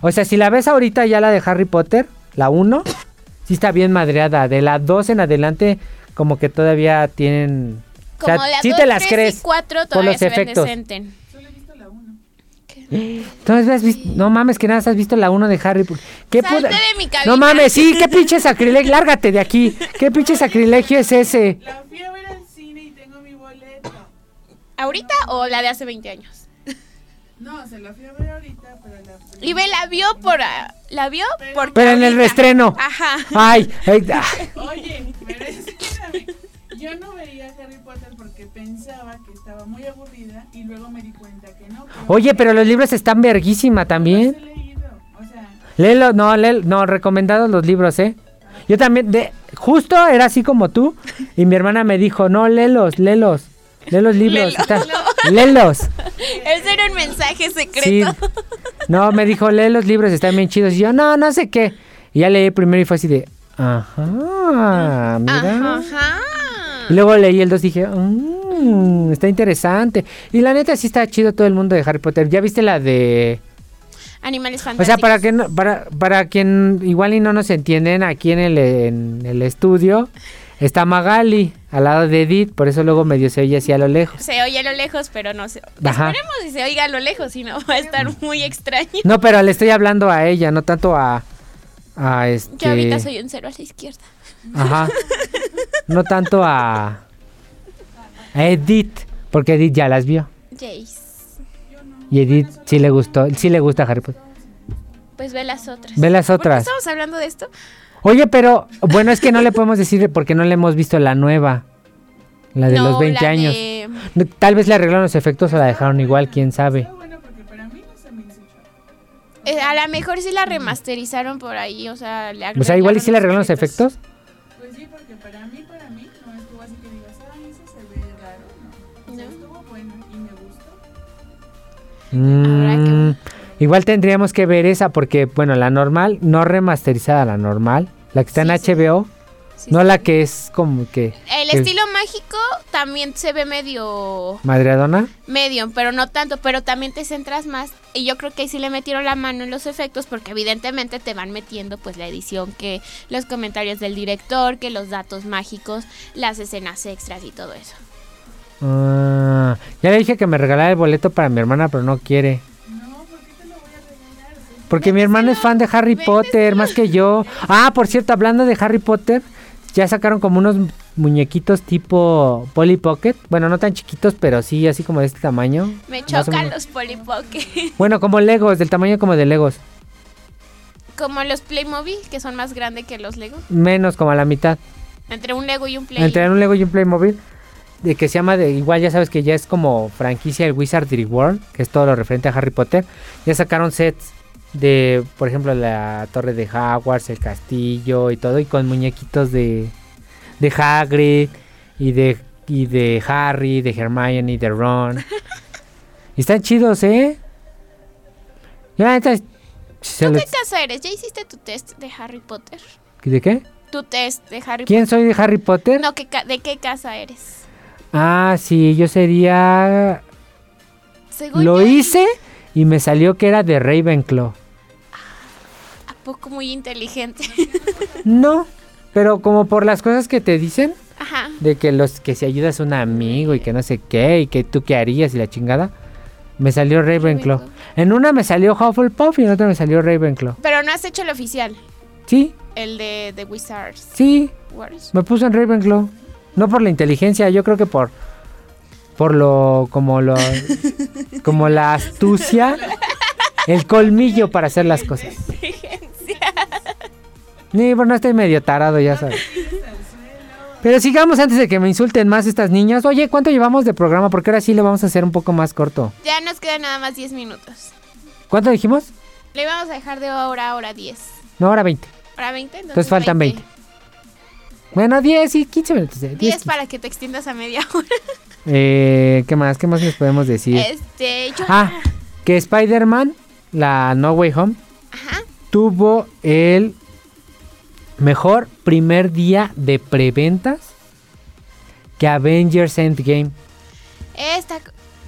Speaker 3: O sea, si la ves ahorita ya la de Harry Potter, la 1, sí está bien madreada. De la 2 en adelante, como que todavía tienen... O
Speaker 2: Como
Speaker 3: sea,
Speaker 2: la
Speaker 3: sí
Speaker 2: 2,
Speaker 3: te las
Speaker 2: 3
Speaker 3: crees
Speaker 2: y 4
Speaker 3: por
Speaker 2: todavía
Speaker 3: los
Speaker 2: se ven
Speaker 3: efectos.
Speaker 2: decentes.
Speaker 3: Entonces has visto, no mames, que nada, has visto la 1 de Harry Potter. ¿Qué
Speaker 2: Salte
Speaker 3: puta-
Speaker 2: de mi cabina.
Speaker 3: No mames, sí, qué pinche sacrilegio, lárgate de aquí. ¿Qué pinche sacrilegio es ese?
Speaker 4: La fui a ver al cine y tengo mi boleto.
Speaker 2: ¿Ahorita o la de hace 20 años?
Speaker 4: No, se la fui a ver ahorita, pero la
Speaker 2: Y ve, la vio por... ah, La vio por...
Speaker 3: Pero en el reestreno.
Speaker 2: Ajá.
Speaker 3: Ay, ay, ay.
Speaker 4: Oye, pero espérame. Yo no veía Harry Potter porque pensaba que estaba muy aburrida y luego me di cuenta que no.
Speaker 3: Oye, pero los libros están verguísima
Speaker 4: Los
Speaker 3: también.
Speaker 4: he leído. O sea,
Speaker 3: Léelo, no, léelo, no, recomendados los libros, ¿eh? Yo también, de, justo era así como tú, y mi hermana me dijo, no, léelos, léelos, lee los libros,
Speaker 2: Léelo.
Speaker 3: está- léelos.
Speaker 2: Ese era un mensaje
Speaker 3: Sí.
Speaker 2: secreto.
Speaker 3: No, me dijo, lee los libros, están bien chidos. Y yo, no, no sé qué. Y ya leí primero y fue así de, ajá, mira.
Speaker 2: Ajá.
Speaker 3: Y luego leí el 2 y dije, mmm, está interesante. Y la neta sí está chido todo el mundo de Harry Potter. ¿Ya viste la de...?
Speaker 2: Animales
Speaker 3: O
Speaker 2: fantásticos.
Speaker 3: sea, para que no- para, para quien igual y no nos entienden, aquí en el, en el estudio está Magali al lado de Edith, por eso luego medio se oye así a lo lejos.
Speaker 2: Se oye a lo lejos, pero no se...
Speaker 3: Ajá.
Speaker 2: Esperemos si se oiga a lo lejos, si no va a estar muy extraño.
Speaker 3: No, pero le estoy hablando a ella, no tanto a... a este...
Speaker 2: Yo ahorita soy un cero a la izquierda.
Speaker 3: Ajá. No tanto a... A Edith, porque Edith ya las vio.
Speaker 2: Jace.
Speaker 3: Y Edith sí le gustó, sí le gusta Harry Potter.
Speaker 2: Pues ve las otras.
Speaker 3: Ve las
Speaker 2: ¿Por qué
Speaker 3: otras.
Speaker 2: estamos hablando de esto?
Speaker 3: Oye, pero bueno, es que no le podemos decir porque no le hemos visto la nueva. La de
Speaker 2: No,
Speaker 3: los 20
Speaker 2: la
Speaker 3: años.
Speaker 2: de-
Speaker 3: Tal vez le arreglaron los efectos o la dejaron igual, quién sabe.
Speaker 4: está bueno porque para mí no se me hizo chafa.
Speaker 2: eh, a lo mejor sí la remasterizaron por ahí, o sea, le
Speaker 3: O sea, igual y sí le arreglaron los efectos.
Speaker 4: Pues sí, porque para mí, para mí, Que-
Speaker 3: Mm, igual tendríamos que ver esa porque, bueno, la normal, no remasterizada, la normal, la que está en
Speaker 2: Sí.
Speaker 3: HBO,
Speaker 2: sí,
Speaker 3: no
Speaker 2: sí.
Speaker 3: la que es como que...
Speaker 2: El
Speaker 3: que-
Speaker 2: estilo mágico también se ve medio
Speaker 3: Madreadona.
Speaker 2: medio, pero no tanto, pero también te centras más y yo creo que ahí sí le metieron la mano en los efectos porque evidentemente te van metiendo pues la edición que los comentarios del director, que los datos mágicos, las escenas extras y todo eso.
Speaker 3: Ah, ya le dije que me regalara el boleto para mi hermana, pero no quiere.
Speaker 4: No, ¿por qué te lo voy a regalar?
Speaker 3: Porque mi hermana es fan de Harry Potter, más que yo. Ah, por cierto, hablando de Harry Potter, ya sacaron como unos muñequitos tipo Polly Pocket. Bueno, no tan chiquitos, pero sí así como de este tamaño.
Speaker 2: Me chocan los polipoque.
Speaker 3: Bueno, como Legos, del tamaño como de Legos.
Speaker 2: Como los Playmobil, que son más grandes que los Lego.
Speaker 3: Menos como a la mitad.
Speaker 2: Entre un Lego y un Play.
Speaker 3: Entre un Lego y un Playmobil. De que se llama de. Igual ya sabes que ya es como franquicia el Wizardry World, que es todo lo referente a Harry Potter. Ya sacaron sets de, por ejemplo, la torre de Hogwarts, el castillo y todo. Y con muñequitos de. de Hagrid y de. y de Harry, de Hermione, de Ron. y están chidos, ¿eh? Ya,
Speaker 2: ¿Tú qué casa eres? ¿Ya hiciste tu test de Harry Potter?
Speaker 3: ¿De qué?
Speaker 2: Tu test de Harry
Speaker 3: ¿Quién soy de Harry Potter?
Speaker 2: No, ¿qué ca- ¿de qué casa eres?
Speaker 3: Ah, sí, yo sería.
Speaker 2: Según
Speaker 3: Lo
Speaker 2: yo,
Speaker 3: hice y me salió que era de Ravenclaw.
Speaker 2: ¿A poco muy inteligente?
Speaker 3: No, pero como por las cosas que te dicen,
Speaker 2: Ajá.
Speaker 3: de que los que si ayudas a un amigo y que no sé qué, y que tú qué harías y la chingada, me salió Ravenclaw.
Speaker 2: Ravenclaw.
Speaker 3: En una me salió Hufflepuff y en otra me salió Ravenclaw.
Speaker 2: Pero no has hecho el oficial,
Speaker 3: Sí,
Speaker 2: el de The Wizards
Speaker 3: sí,
Speaker 2: Wars.
Speaker 3: me puso en Ravenclaw. No por la inteligencia, yo creo que por por lo como lo como la astucia, el colmillo para hacer las cosas. Ni, bueno, estoy medio tarado, ya sabes. Pero sigamos antes de que me insulten más estas niñas. Oye, ¿cuánto llevamos de programa? Porque ahora sí lo vamos a hacer un poco más corto.
Speaker 2: Ya nos quedan nada más 10 minutos.
Speaker 3: ¿Cuánto dijimos?
Speaker 2: Le vamos a dejar de hora a hora 10.
Speaker 3: No, ahora 20.
Speaker 2: ¿Hora 20? Entonces,
Speaker 3: Entonces faltan 20. Bueno, 10 y 15 minutos. eh, 10,
Speaker 2: 10
Speaker 3: 15.
Speaker 2: para que te extiendas a media hora.
Speaker 3: Eh, ¿Qué más? ¿Qué más les podemos decir?
Speaker 2: Este, yo...
Speaker 3: Ah, que Spider-Man, la No Way Home,
Speaker 2: Ajá.
Speaker 3: tuvo el mejor primer día de preventas que Avengers Endgame.
Speaker 2: Esta...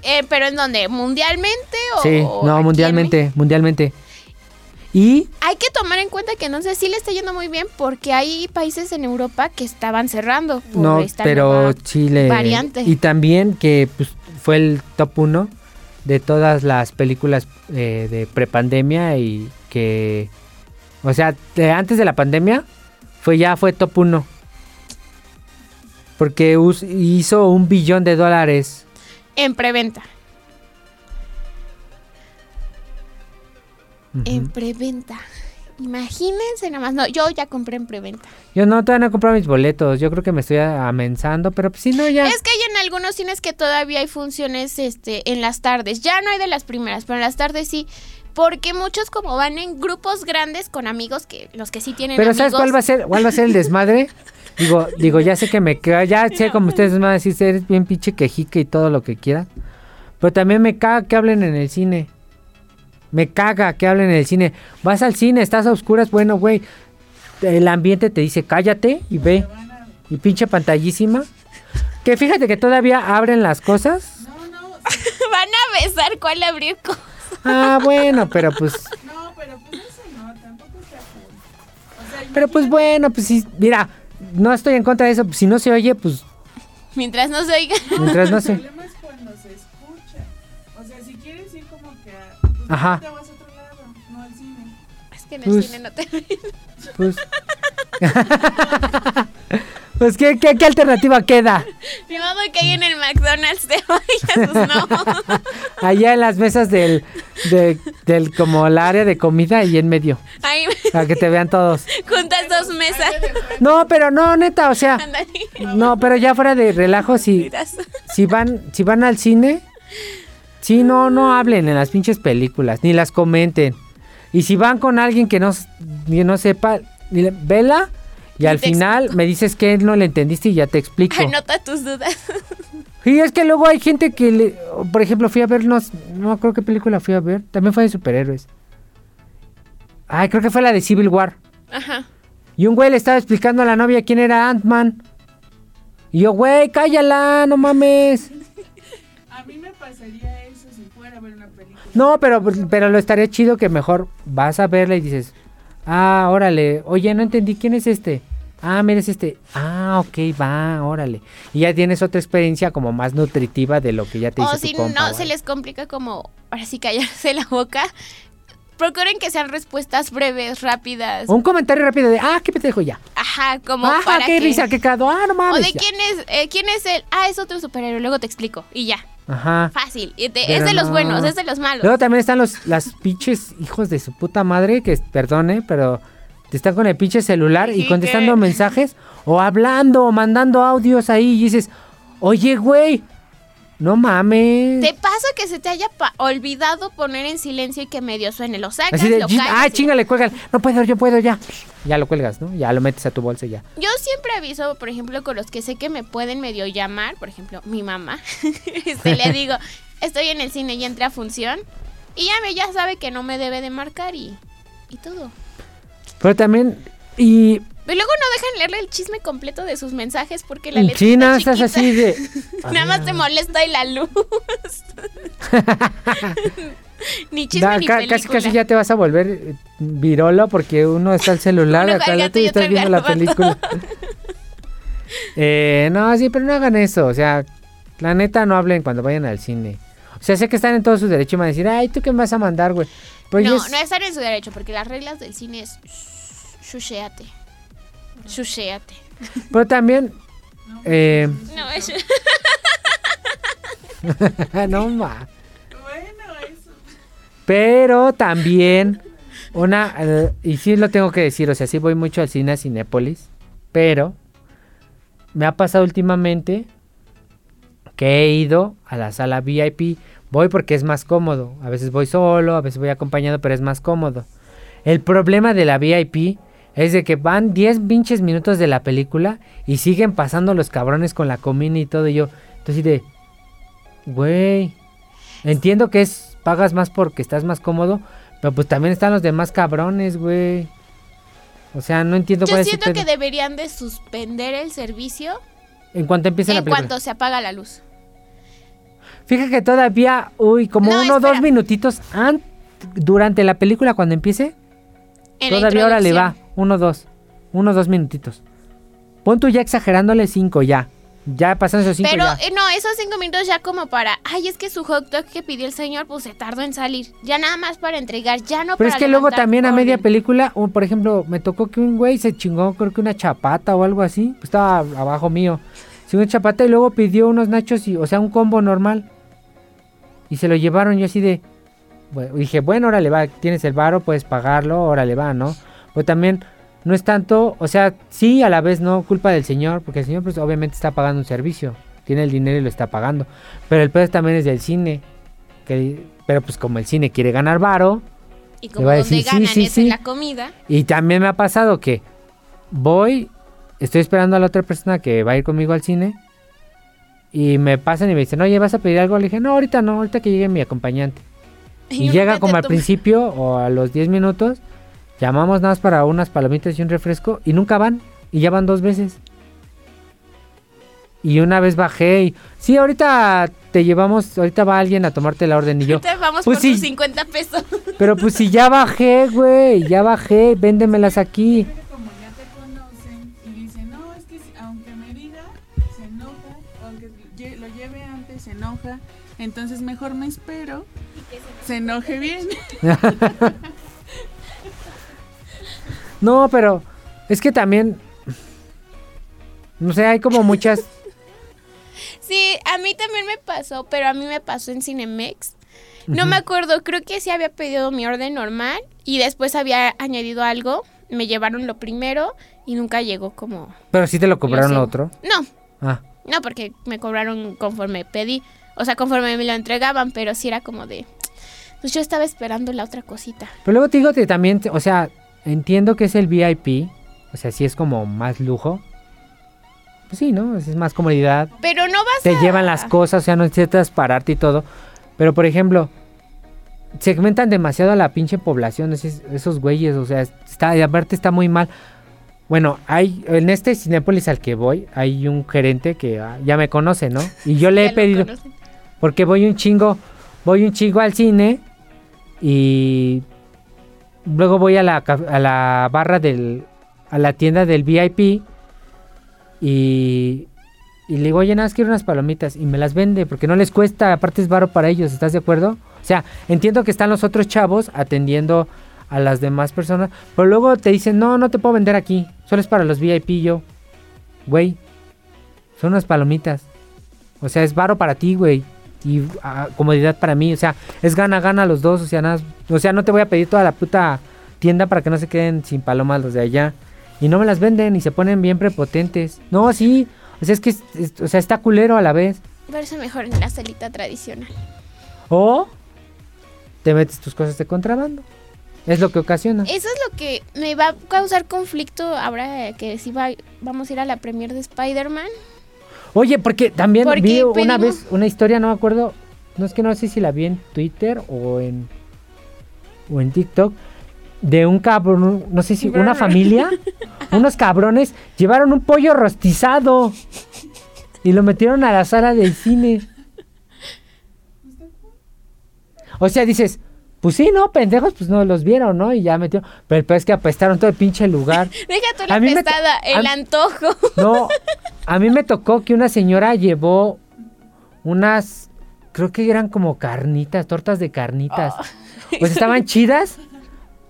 Speaker 2: eh, ¿Pero en dónde? ¿Mundialmente o...?
Speaker 3: Sí, no, mundialmente, mundialmente. Y
Speaker 2: Hay que tomar en cuenta que no sé si le está yendo muy bien porque hay países en Europa que estaban cerrando por
Speaker 3: no,
Speaker 2: esta
Speaker 3: pero Chile
Speaker 2: variante.
Speaker 3: y también que pues, fue el top 1 de todas las películas eh, de prepandemia y que o sea, de antes de la pandemia fue ya fue top 1. Porque hizo un billón de dólares.
Speaker 2: en preventa. En preventa. Imagínense nada más. No, yo ya compré en preventa.
Speaker 3: Yo no, todavía no he comprado mis boletos. Yo creo que me estoy amensando, pero pues si no, ya.
Speaker 2: Es que hay en algunos cines que todavía hay funciones este, en las tardes. Ya no hay de las primeras, pero en las tardes sí. Porque muchos como van en grupos grandes con amigos, que los que sí tienen
Speaker 3: Pero
Speaker 2: amigos.
Speaker 3: ¿sabes cuál va a ser, cuál va a ser el desmadre? Digo, digo, ya sé que me caga, ya sé como ustedes me van a decir, eres bien pinche quejique y todo lo que quieran. Pero también me caga que hablen en el cine. Me caga que hablen en el cine. Vas al cine, estás a oscuras, bueno, güey. El ambiente te dice, cállate y ve. Y pinche pantallísima. Que fíjate que todavía abren las cosas.
Speaker 4: No, no,
Speaker 2: Van a besar cuál abrir co-
Speaker 3: Ah, bueno, pero pues...
Speaker 4: no, pero pues eso no, tampoco está. O sea,
Speaker 3: Pero pues bueno, pues sí, mira, no estoy en contra de eso. Si no se oye, pues
Speaker 2: Mientras no se oiga.
Speaker 3: mientras no
Speaker 4: El
Speaker 3: se...
Speaker 4: problema es cuando se escucha. O sea, si quieres ir
Speaker 3: Ajá.
Speaker 4: te vas a otro lado, no al cine.
Speaker 2: Es que en el
Speaker 3: Pues-
Speaker 2: cine no te
Speaker 3: Pues. pues ¿qué, qué, qué alternativa queda?
Speaker 2: Ni modo que hay en el McDonald's vayas, pues no.
Speaker 3: Allá en las mesas del, de- del como el área de comida y en medio.
Speaker 2: Ahí
Speaker 3: Para que te vean todos.
Speaker 2: juntas dos mesas.
Speaker 3: No, pero no, neta, o sea. No, pero ya fuera de relajo, si, si van, si van al cine, sí, no, no hablen en las pinches películas, ni las comenten. Y si van con alguien que no, que no sepa, dile, vela y al final me dices que no le entendiste y ya te explico.
Speaker 2: Anota tus dudas.
Speaker 3: Sí, es que luego hay gente que, le, por ejemplo, fui a ver, no, no creo qué película fui a ver, también fue de superhéroes. Ay, creo que fue la de Civil War.
Speaker 2: Ajá.
Speaker 3: Y un güey le estaba explicando a la novia quién era Ant-Man. Y yo, güey, cállala, no mames.
Speaker 4: A mí me pasaría a ver una película.
Speaker 3: No, pero, pero lo estaría chido que mejor vas a verla y dices, ah, órale, oye, no entendí quién es este. Ah, mira, es este. Ah, ok, va, órale. Y ya tienes otra experiencia como más nutritiva de lo que ya te
Speaker 2: O
Speaker 3: hizo
Speaker 2: si
Speaker 3: tu compa.
Speaker 2: no se les complica como, ahora sí callarse la boca. Procuren que sean respuestas breves, rápidas.
Speaker 3: Un comentario rápido de, ah, qué pendejo ya.
Speaker 2: Ajá, como
Speaker 3: Ah,
Speaker 2: para
Speaker 3: qué
Speaker 2: que...
Speaker 3: risa, qué cagado. Ah, no
Speaker 2: O
Speaker 3: mames.
Speaker 2: de
Speaker 3: ya.
Speaker 2: quién es, eh, quién es él. Ah, es otro superhéroe, luego te explico. Y ya,
Speaker 3: Ajá.
Speaker 2: fácil. Y te- es de los
Speaker 3: no.
Speaker 2: buenos, es de los malos.
Speaker 3: Luego también están los las pinches hijos de su puta madre, que perdone, pero te están con el pinche celular y contestando
Speaker 2: que-
Speaker 3: mensajes o hablando o mandando audios ahí y dices, oye, güey, no mames.
Speaker 2: Te pasa que se te haya pa- olvidado poner en silencio y que medio suene. Lo sacas,
Speaker 3: de,
Speaker 2: lo
Speaker 3: "Chin-
Speaker 2: callas
Speaker 3: ah,
Speaker 2: y-
Speaker 3: chingale, cuelga. No puedo, yo puedo ya. Ya lo cuelgas, ¿no? Ya lo metes a tu bolsa y ya.
Speaker 2: Yo siempre aviso, por ejemplo, con los que sé que me pueden medio llamar, por ejemplo, mi mamá, este, le digo, estoy en el cine y entré a función, y ya me ya sabe que no me debe de marcar y, y todo.
Speaker 3: Pero también, y
Speaker 2: Y luego no dejan leerle el chisme completo de sus mensajes porque la letra
Speaker 3: China
Speaker 2: está
Speaker 3: estás así de...
Speaker 2: Nada más te molesta y la luz. ni chisme
Speaker 3: Da,
Speaker 2: ni
Speaker 3: ca-
Speaker 2: película.
Speaker 3: casi casi ya te vas a volver eh, virolo porque uno está el celular acá y estás viendo la película. eh, no, sí, pero no hagan eso. O sea, la neta no hablen cuando vayan al cine. O sea, sé que están en todo su derecho y van a decir, ay, ¿tú qué me vas a mandar, güey? Pero
Speaker 2: no,
Speaker 3: es-
Speaker 2: no están en su derecho porque las reglas del cine es shushéate. Shushéate.
Speaker 3: Pero también... eh,
Speaker 2: No, es
Speaker 3: no, ma.
Speaker 4: Bueno, eso.
Speaker 3: Pero también una eh, y sí lo tengo que decir, o sea, sí voy mucho al cine a Cinépolis, pero me ha pasado últimamente que he ido a la sala VIP. Voy porque es más cómodo. A veces voy solo, a veces voy acompañado, pero es más cómodo. El problema de la VIP es de que van 10 pinches minutos de la película y siguen pasando los cabrones con la comida y todo. Y yo, entonces de, güey, entiendo que es pagas más porque estás más cómodo, pero pues también están los demás cabrones, güey. O sea, no entiendo
Speaker 2: Yo
Speaker 3: cuál es el
Speaker 2: siento que
Speaker 3: pedo.
Speaker 2: deberían de suspender el servicio
Speaker 3: En cuanto empiece la
Speaker 2: en
Speaker 3: película.
Speaker 2: cuanto se apaga la luz.
Speaker 3: Fíjate que todavía, uy, como
Speaker 2: No,
Speaker 3: uno o dos minutitos an- durante la película cuando empiece,
Speaker 2: En la
Speaker 3: todavía ahora le va. Uno, dos. Uno, dos minutitos. Pon tú ya exagerándole cinco ya. Ya pasan esos cinco
Speaker 2: Pero
Speaker 3: ya.
Speaker 2: eh, no, esos cinco minutos ya como para, ay, es que su hot dog que pidió el señor, pues se tardó en salir. Ya nada más para entregar, ya no
Speaker 3: Pero
Speaker 2: para
Speaker 3: es que luego también a media película, un- por ejemplo, me tocó que un güey se chingó, creo que una chapata o algo así. Pues estaba abajo mío. Sí, una chapata y luego pidió unos nachos, y, o sea, un combo normal. Y se lo llevaron yo así de... bueno, dije, bueno, órale va, tienes el varo, puedes pagarlo, órale va, ¿no? Pero también no es tanto, o sea, sí, a la vez no culpa del señor, porque el señor pues obviamente está pagando un servicio. Tiene el dinero y lo está pagando. Pero el pedo también es del cine. Que, pero pues como el cine quiere ganar varo,
Speaker 2: Y
Speaker 3: Le
Speaker 2: como
Speaker 3: va a
Speaker 2: donde
Speaker 3: decir, sí,
Speaker 2: ganan
Speaker 3: sí,
Speaker 2: es
Speaker 3: sí.
Speaker 2: en la comida.
Speaker 3: y también me ha pasado que voy, estoy esperando a la otra persona que va a ir conmigo al cine. Y me pasan y me dicen, oye, ¿vas a pedir algo? Le dije, no, ahorita no, ahorita que llegue mi acompañante. Y,
Speaker 2: uno
Speaker 3: llega como al principio o a los 10 minutos. Llamamos nada más para unas palomitas y un refresco. Y nunca van. Y ya van dos veces. Y una vez bajé y... Sí, ahorita te llevamos, ahorita va alguien a tomarte la orden y yo...
Speaker 2: Te vamos
Speaker 3: Pues
Speaker 2: por
Speaker 3: sí.
Speaker 2: tus 50 pesos.
Speaker 3: Pero pues si ya bajé, güey, ya bajé, véndemelas aquí.
Speaker 4: Pero como ya te conocen y dicen, no, es que si- aunque me diga, se enoja, aunque lle- lo lleve antes, se enoja, entonces mejor me espero, se enoje bien.
Speaker 3: No, pero es que también... No sé, hay como muchas...
Speaker 2: Sí, a mí también me pasó, pero a mí me pasó en Cinemex. No me acuerdo, creo que sí había pedido mi orden normal y después había añadido algo. Me llevaron lo primero y nunca llegó como...
Speaker 3: Pero sí te lo cobraron lo otro.
Speaker 2: No,
Speaker 3: Ah,
Speaker 2: no, porque me cobraron conforme pedí. O sea, conforme me lo entregaban, pero sí era como de... Pues yo estaba esperando la otra cosita.
Speaker 3: pero luego te digo que también, o sea, entiendo que es el VIP. O sea, sí es como más lujo. Pues sí, ¿no? Es más comodidad.
Speaker 2: Pero no vas
Speaker 3: te
Speaker 2: a...
Speaker 3: llevan las cosas, o sea, no necesitas pararte y todo. Pero, por ejemplo, segmentan demasiado a la pinche población, esos, esos güeyes, o sea, está, aparte está muy mal. Bueno, hay en este Cinépolis al que voy, hay un gerente que ah, ya me conoce, ¿no? Y yo le he pedido,
Speaker 2: conocen.
Speaker 3: porque voy un chingo, voy un chingo al cine y luego voy a la, a la barra del, a la tienda del VIP y, y le digo, oye, nada más quiero unas palomitas y me las vende porque no les cuesta, aparte es baro para ellos, ¿estás de acuerdo? O sea, entiendo que están los otros chavos atendiendo a las demás personas, pero luego te dicen, no, no te puedo vender aquí, solo es para los VIP yo, güey, son unas palomitas. O sea, es varo para ti, güey. Y ah, comodidad para mí. O sea, es gana, gana los dos. O sea, nada, o sea, no te voy a pedir toda la puta tienda para que no se queden sin palomas los de allá. Y no me las venden y se ponen bien prepotentes. No, sí. O sea, es que es- es- o sea, está culero a la vez.
Speaker 2: Verse mejor en la salita tradicional.
Speaker 3: O te metes tus cosas de contrabando. Es lo que ocasiona.
Speaker 2: Eso es lo que me va a causar conflicto ahora que si va, vamos a ir a la premier de Spider-Man.
Speaker 3: Oye, porque también
Speaker 2: Porque
Speaker 3: vi una vez una historia, no me acuerdo, no es que no sé si la vi en Twitter o en o en TikTok de un cabrón, no sé si una familia, unos cabrones llevaron un pollo rostizado y lo metieron a la sala del cine. O sea, dices, pues sí, no, pendejos, pues no los vieron, ¿no? Y ya metió, pero peor es que apestaron todo el pinche lugar.
Speaker 2: Deja tú la
Speaker 3: A mí me to-
Speaker 2: pestada, el
Speaker 3: a-
Speaker 2: antojo.
Speaker 3: No, a mí me tocó que una señora llevó unas, creo que eran como carnitas, tortas de carnitas. Pues estaban chidas.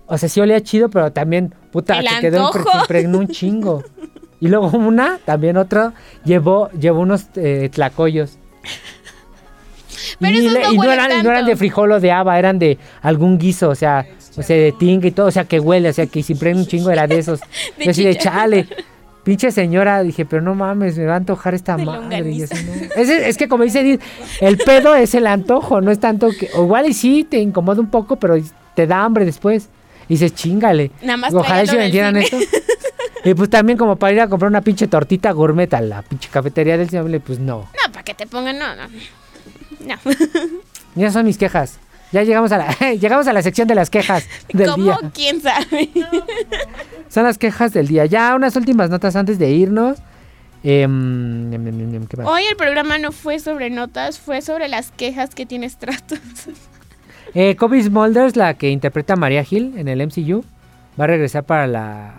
Speaker 3: O sea, sí olía chido, pero también, puta,
Speaker 2: El
Speaker 3: se quedó
Speaker 2: antojo.
Speaker 3: impregnó un chingo. Y luego una, también otra, llevó, llevó unos eh, tlacoyos.
Speaker 2: Pero
Speaker 3: y,
Speaker 2: no
Speaker 3: y no
Speaker 2: huelen
Speaker 3: eran, y no eran de frijol o de haba, eran de algún guiso, o sea, o sea, de tinga y todo, o sea, que huele, o sea, que si impregna un chingo era de esos.
Speaker 2: De
Speaker 3: Yo así de chale. Pinche señora, dije, pero no mames, me va a antojar esta
Speaker 2: De
Speaker 3: madre. Y es, es que como dice Edith, el pedo es el antojo, no es tanto que. O igual y sí, te incomoda un poco, pero te da hambre después. Y dices, chingale.
Speaker 2: Nada más
Speaker 3: Ojalá
Speaker 2: del
Speaker 3: vendieran esto. Y pues también como para ir a comprar una pinche tortita gourmet a la pinche cafetería del cine, pues no.
Speaker 2: No, para que te pongan, no, no. No.
Speaker 3: Ya son mis quejas. Ya llegamos a la, llegamos a la sección de las quejas del
Speaker 2: ¿Cómo?
Speaker 3: día.
Speaker 2: ¿Quién sabe?
Speaker 3: Son las quejas del día. Ya unas últimas notas antes de irnos. Em, em, em, ¿qué más?
Speaker 2: Hoy el programa no fue sobre notas, fue sobre las quejas que tiene Stratos.
Speaker 3: Eh, Kobe Smulders, la que interpreta a Maria Hill en el MCU, va a regresar para la...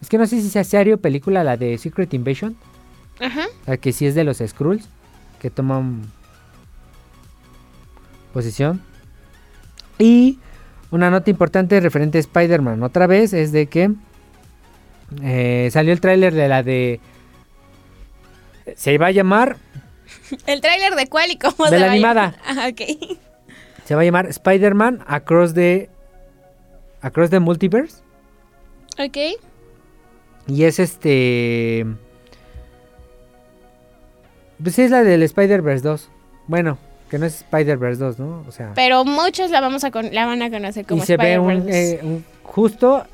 Speaker 3: Es que no sé si sea serie o película, la de Secret Invasion,
Speaker 2: Ajá.
Speaker 3: la que sí es de los Skrulls, que toman posición. Y una nota importante referente a Spider-Man otra vez es de que eh, salió el tráiler de la de... Se va a llamar
Speaker 2: ¿El tráiler de cuál y cómo
Speaker 3: De
Speaker 2: se
Speaker 3: la
Speaker 2: va
Speaker 3: animada.
Speaker 2: Ah, ok.
Speaker 3: Se va a llamar Spider-Man Across the Across the Multiverse.
Speaker 2: Ok.
Speaker 3: Y es este. Pues es la del Spider-Verse 2. Bueno, que no es Spider-Verse 2, ¿no? O sea.
Speaker 2: Pero muchos la vamos a con- la van a conocer
Speaker 3: Y
Speaker 2: como
Speaker 3: se ve un,
Speaker 2: Spider-Verse.
Speaker 3: eh, un- Justo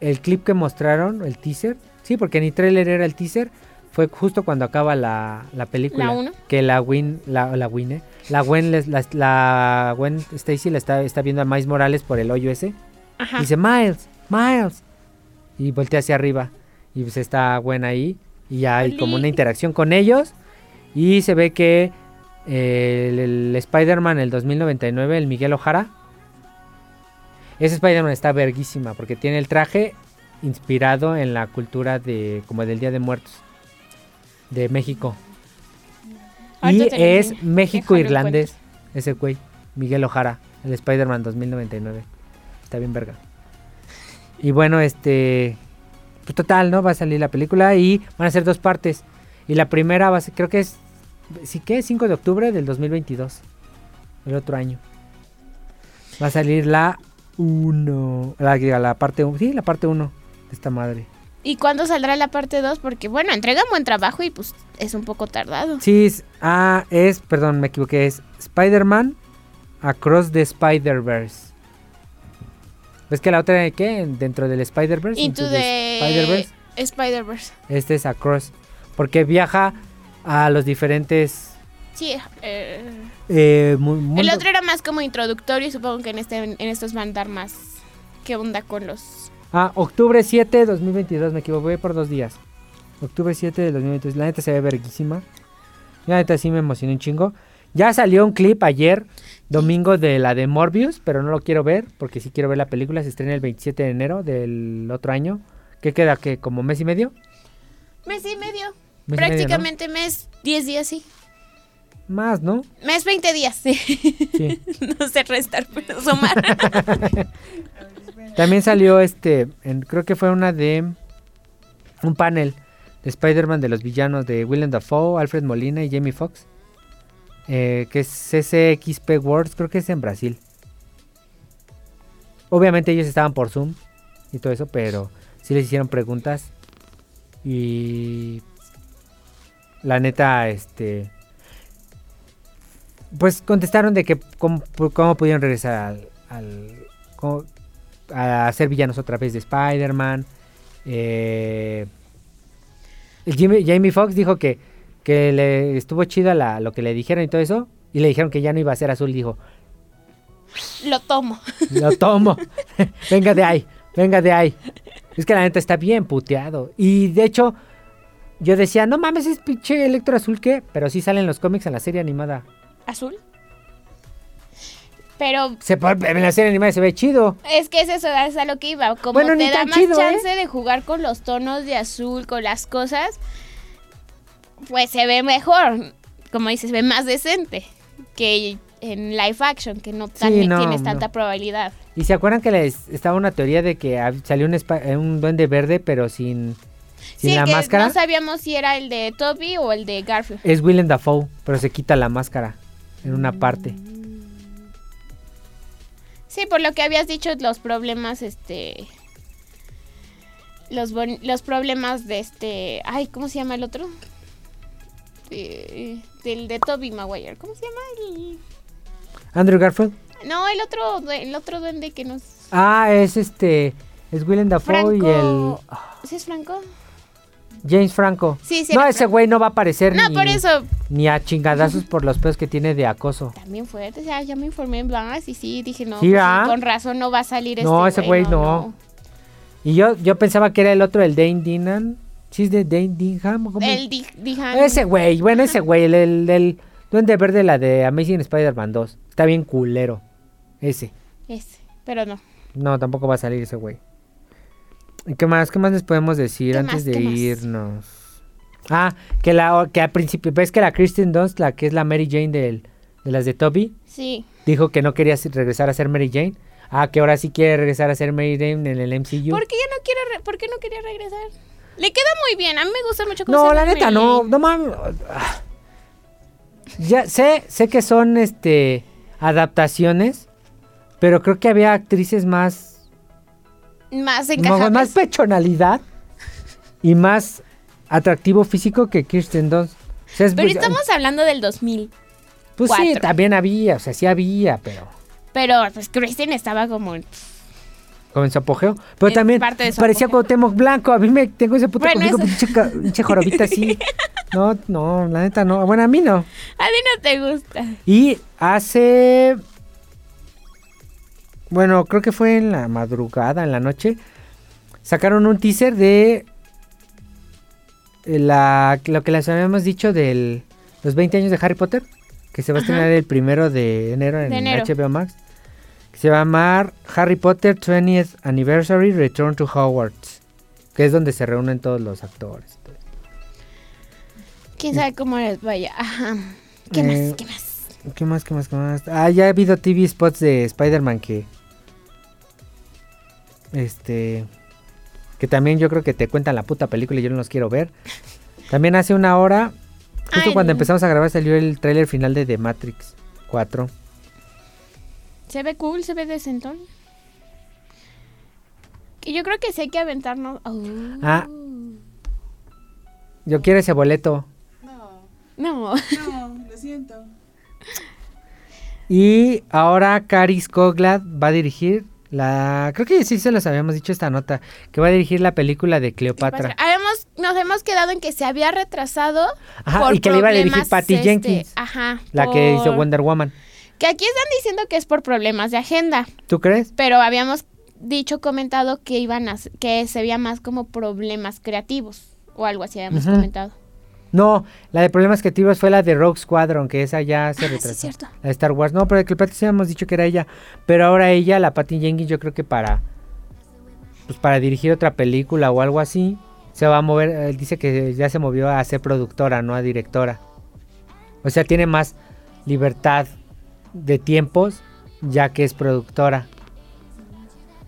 Speaker 3: el clip que mostraron, el teaser. Sí, porque ni trailer era el teaser. Fue justo cuando acaba la, la película.
Speaker 2: ¿La uno?
Speaker 3: Que la Win. La, la Win, ¿eh? La Gwen, les- la, la Gwen Stacy la está, está viendo a Miles Morales por el hoyo ese.
Speaker 2: Ajá.
Speaker 3: Dice Miles, Miles. Y voltea hacia arriba. Y pues está Gwen ahí. Y ya hay como una interacción con ellos. Y se ve que el, el Spider-Man el 2099, el Miguel Ojara. Ese Spider-Man está verguísima porque tiene el traje inspirado en la cultura de como del Día de Muertos de México. Y es. México irlandés, ese güey, Miguel Ojara, el Spider-Man 2099. Está bien verga. Y bueno, este pues total, ¿no? Va a salir la película y van a ser dos partes. Y la primera va a ser, creo que es sí que es 5 de octubre del 2022. El otro año. Va a salir la 1, la, la parte 1, sí, la parte 1 de esta madre.
Speaker 2: ¿Y cuándo saldrá la parte 2? Porque, bueno, entregan buen trabajo y pues es un poco tardado.
Speaker 3: Sí, es, ah, es, perdón, me equivoqué, es Spider-Man Across the Spider-Verse. ¿Ves que la otra qué? Dentro del Spider-Verse.
Speaker 2: Into the
Speaker 3: Spider-Verse.
Speaker 2: Spider-Verse.
Speaker 3: Este es Across. Porque viaja a los diferentes...
Speaker 2: Sí, eh,
Speaker 3: eh,
Speaker 2: el otro era más como introductorio y supongo que en este en estos van a dar más qué onda con los
Speaker 3: Ah, octubre 7 2022, me equivoqué por dos días. Octubre 7 de 2022. La neta se ve verguísima. La neta sí me emocioné un chingo. Ya salió un clip ayer, domingo, de la de Morbius, pero no lo quiero ver porque sí quiero ver la película. Se estrena el 27 de enero del otro año. ¿Qué queda? ¿Qué? ¿Como mes y medio?
Speaker 2: Mes y medio.
Speaker 3: Mes y medio, ¿no?
Speaker 2: Prácticamente mes 10 días, sí.
Speaker 3: Más, ¿no?
Speaker 2: Mes 20 días, sí.
Speaker 3: Sí.
Speaker 2: no sé restar, pero sumar.
Speaker 3: También salió este, en- creo que fue una de un panel de Spider-Man de los villanos de Willem Dafoe, Alfred Molina y Jamie Foxx. eh, que es CCXP Worlds, creo que es en Brasil. Obviamente ellos estaban por Zoom y todo eso, pero sí les hicieron preguntas. Y la neta, este... Pues contestaron de que cómo, cómo pudieron regresar al... al- cómo- a ser villanos otra vez de Spider-Man. Eh, Jamie Foxx dijo que, que le estuvo chido la- lo que le dijeron y todo eso. Y le dijeron que ya no iba a ser azul. Dijo,
Speaker 2: Lo tomo.
Speaker 3: lo tomo. venga de ahí, venga de ahí. Es que la neta está bien puteado. Y de hecho, yo decía, no mames, es pinche Electro Azul que. Pero sí salen los cómics en la serie animada.
Speaker 2: ¿Azul? Pero
Speaker 3: Se, en la serie animada se ve chido.
Speaker 2: es que es eso, es a lo que iba. Como
Speaker 3: Bueno, ni
Speaker 2: te da
Speaker 3: tan
Speaker 2: más
Speaker 3: chido, ¿eh?
Speaker 2: chance de jugar con los tonos de azul, con las cosas, pues se ve mejor. Como dices, se ve más decente que en live action, que no, tan-
Speaker 3: no,
Speaker 2: tienes
Speaker 3: no.
Speaker 2: tanta probabilidad.
Speaker 3: Y se acuerdan que les estaba una teoría de que salió un, eh, un duende verde, pero sin, sin
Speaker 2: sí,
Speaker 3: la
Speaker 2: que
Speaker 3: máscara.
Speaker 2: no sabíamos si era el de Toby o el de Garfield.
Speaker 3: Es Willem Dafoe, pero se quita la máscara en una parte.
Speaker 2: Sí, por lo que habías dicho, los problemas, este... Los, bon- los problemas de este... Ay, ¿cómo se llama el otro? De- del de Toby Maguire. ¿Cómo se llama? El-
Speaker 3: Andrew Garfield.
Speaker 2: No, el otro, el otro duende que nos...
Speaker 3: Ah, es este. Es Willem Dafoe y el.
Speaker 2: ¿Sí es Franco?
Speaker 3: James Franco.
Speaker 2: Sí, sí.
Speaker 3: no, ese güey no va a aparecer
Speaker 2: No,
Speaker 3: ni,
Speaker 2: por eso...
Speaker 3: ni a chingadazos por los pedos que tiene de acoso.
Speaker 2: También fuerte, ya, ya me informé en Blanc y sí, dije, no,
Speaker 3: Sí,
Speaker 2: pues,
Speaker 3: ¿ah?
Speaker 2: con razón no va a salir
Speaker 3: No,
Speaker 2: este
Speaker 3: ese güey no. Y yo, yo pensaba que era el otro, el Dane Dinan. ¿Sí es de Dane Dinham?
Speaker 2: El Di- Dihan.
Speaker 3: Ese güey, bueno, ese güey, el, el del Duende Verde, la de Amazing Spider-Man 2. Está bien culero. Ese.
Speaker 2: Ese, pero no.
Speaker 3: No, tampoco va a salir ese güey. ¿Y qué más? ¿Qué más les podemos decir
Speaker 2: ¿Qué
Speaker 3: antes
Speaker 2: más?
Speaker 3: de irnos? Ah, que la que al principio, ves que la Kristen Dunst, la que es la Mary Jane del- de las de Toby,
Speaker 2: Sí.
Speaker 3: dijo que no quería regresar a ser Mary Jane. Ah, que ahora sí quiere regresar a ser Mary Jane en el MCU.
Speaker 2: ¿Por qué ya no quiere, re- por qué no quería regresar? Le queda muy bien, a mí me gusta mucho cómo
Speaker 3: No,
Speaker 2: se
Speaker 3: la neta,
Speaker 2: Mary
Speaker 3: no,
Speaker 2: Jane.
Speaker 3: no mames. Ya sé, sé que son este adaptaciones, pero creo que había actrices más
Speaker 2: Más encajables.
Speaker 3: más pechonalidad y más atractivo físico que Kirsten Dunst. O sea, es-
Speaker 2: Pero estamos hablando del 2000.
Speaker 3: pues sí, también había, o sea, sí había, pero
Speaker 2: Pero pues Kristen estaba como... en-
Speaker 3: con su apogeo. Pero también parecía
Speaker 2: apogeo.
Speaker 3: Cuauhtémoc Blanco. A mí me tengo ese puto
Speaker 2: Bueno,
Speaker 3: conmigo, pinche, jorobita así. No, no, la neta no. Bueno, a mí no.
Speaker 2: A ti no te gusta.
Speaker 3: Y hace. Bueno, creo que fue en la madrugada, en la noche. Sacaron un teaser de. eh, La, lo que les habíamos dicho de los 20 años de Harry Potter. Que se va a estrenar el primero de enero en
Speaker 2: De enero.
Speaker 3: HBO Max. Que se va a llamar Harry Potter 20th Anniversary Return to Hogwarts. Que es donde se reúnen todos los actores.
Speaker 2: ¿Quién sabe cómo les vaya? Ajá. ¿Qué
Speaker 3: Eh,
Speaker 2: más? ¿Qué más?
Speaker 3: ¿Qué más, qué más, qué más? Ah, ya ha habido TV spots de Spider-Man que... Este... Que también yo creo que te cuentan la puta película y yo no los quiero ver. También hace una hora, justo
Speaker 2: Ay,
Speaker 3: cuando
Speaker 2: no.
Speaker 3: empezamos a grabar, salió el tráiler final de The Matrix 4.
Speaker 2: Se ve cool, se ve decentón. Que yo creo que sí hay que aventarnos. Oh.
Speaker 3: Ah. Yo quiero ese boleto.
Speaker 4: No,
Speaker 2: No.
Speaker 4: no, lo siento.
Speaker 3: Y ahora Caris Coglad va a dirigir la... Creo que sí se los habíamos dicho esta nota. Que va a dirigir la película de Cleopatra.
Speaker 2: Nos hemos quedado en que se había retrasado.
Speaker 3: Ajá,
Speaker 2: por
Speaker 3: y que le iba a dirigir Patty
Speaker 2: este,
Speaker 3: Jenkins.
Speaker 2: Ajá.
Speaker 3: La que hizo Wonder Woman.
Speaker 2: Que aquí están diciendo que es por problemas de agenda.
Speaker 3: ¿Tú crees?
Speaker 2: Pero habíamos dicho, comentado que iban a, que se veía más como problemas creativos o algo así habíamos comentado.
Speaker 3: No, la de problemas creativos fue la de Rogue Squadron, que esa ya se
Speaker 2: Ah, sí,
Speaker 3: retrasó.
Speaker 2: es cierto.
Speaker 3: La de Star Wars. No, pero que el sí habíamos dicho que era ella. Pero ahora ella, la Patty Jenkins, yo creo que para. Pues para dirigir otra película o algo así. Se va a mover. Él dice que ya se movió a ser productora, no a directora. O sea, tiene más libertad de tiempos, ya que es productora.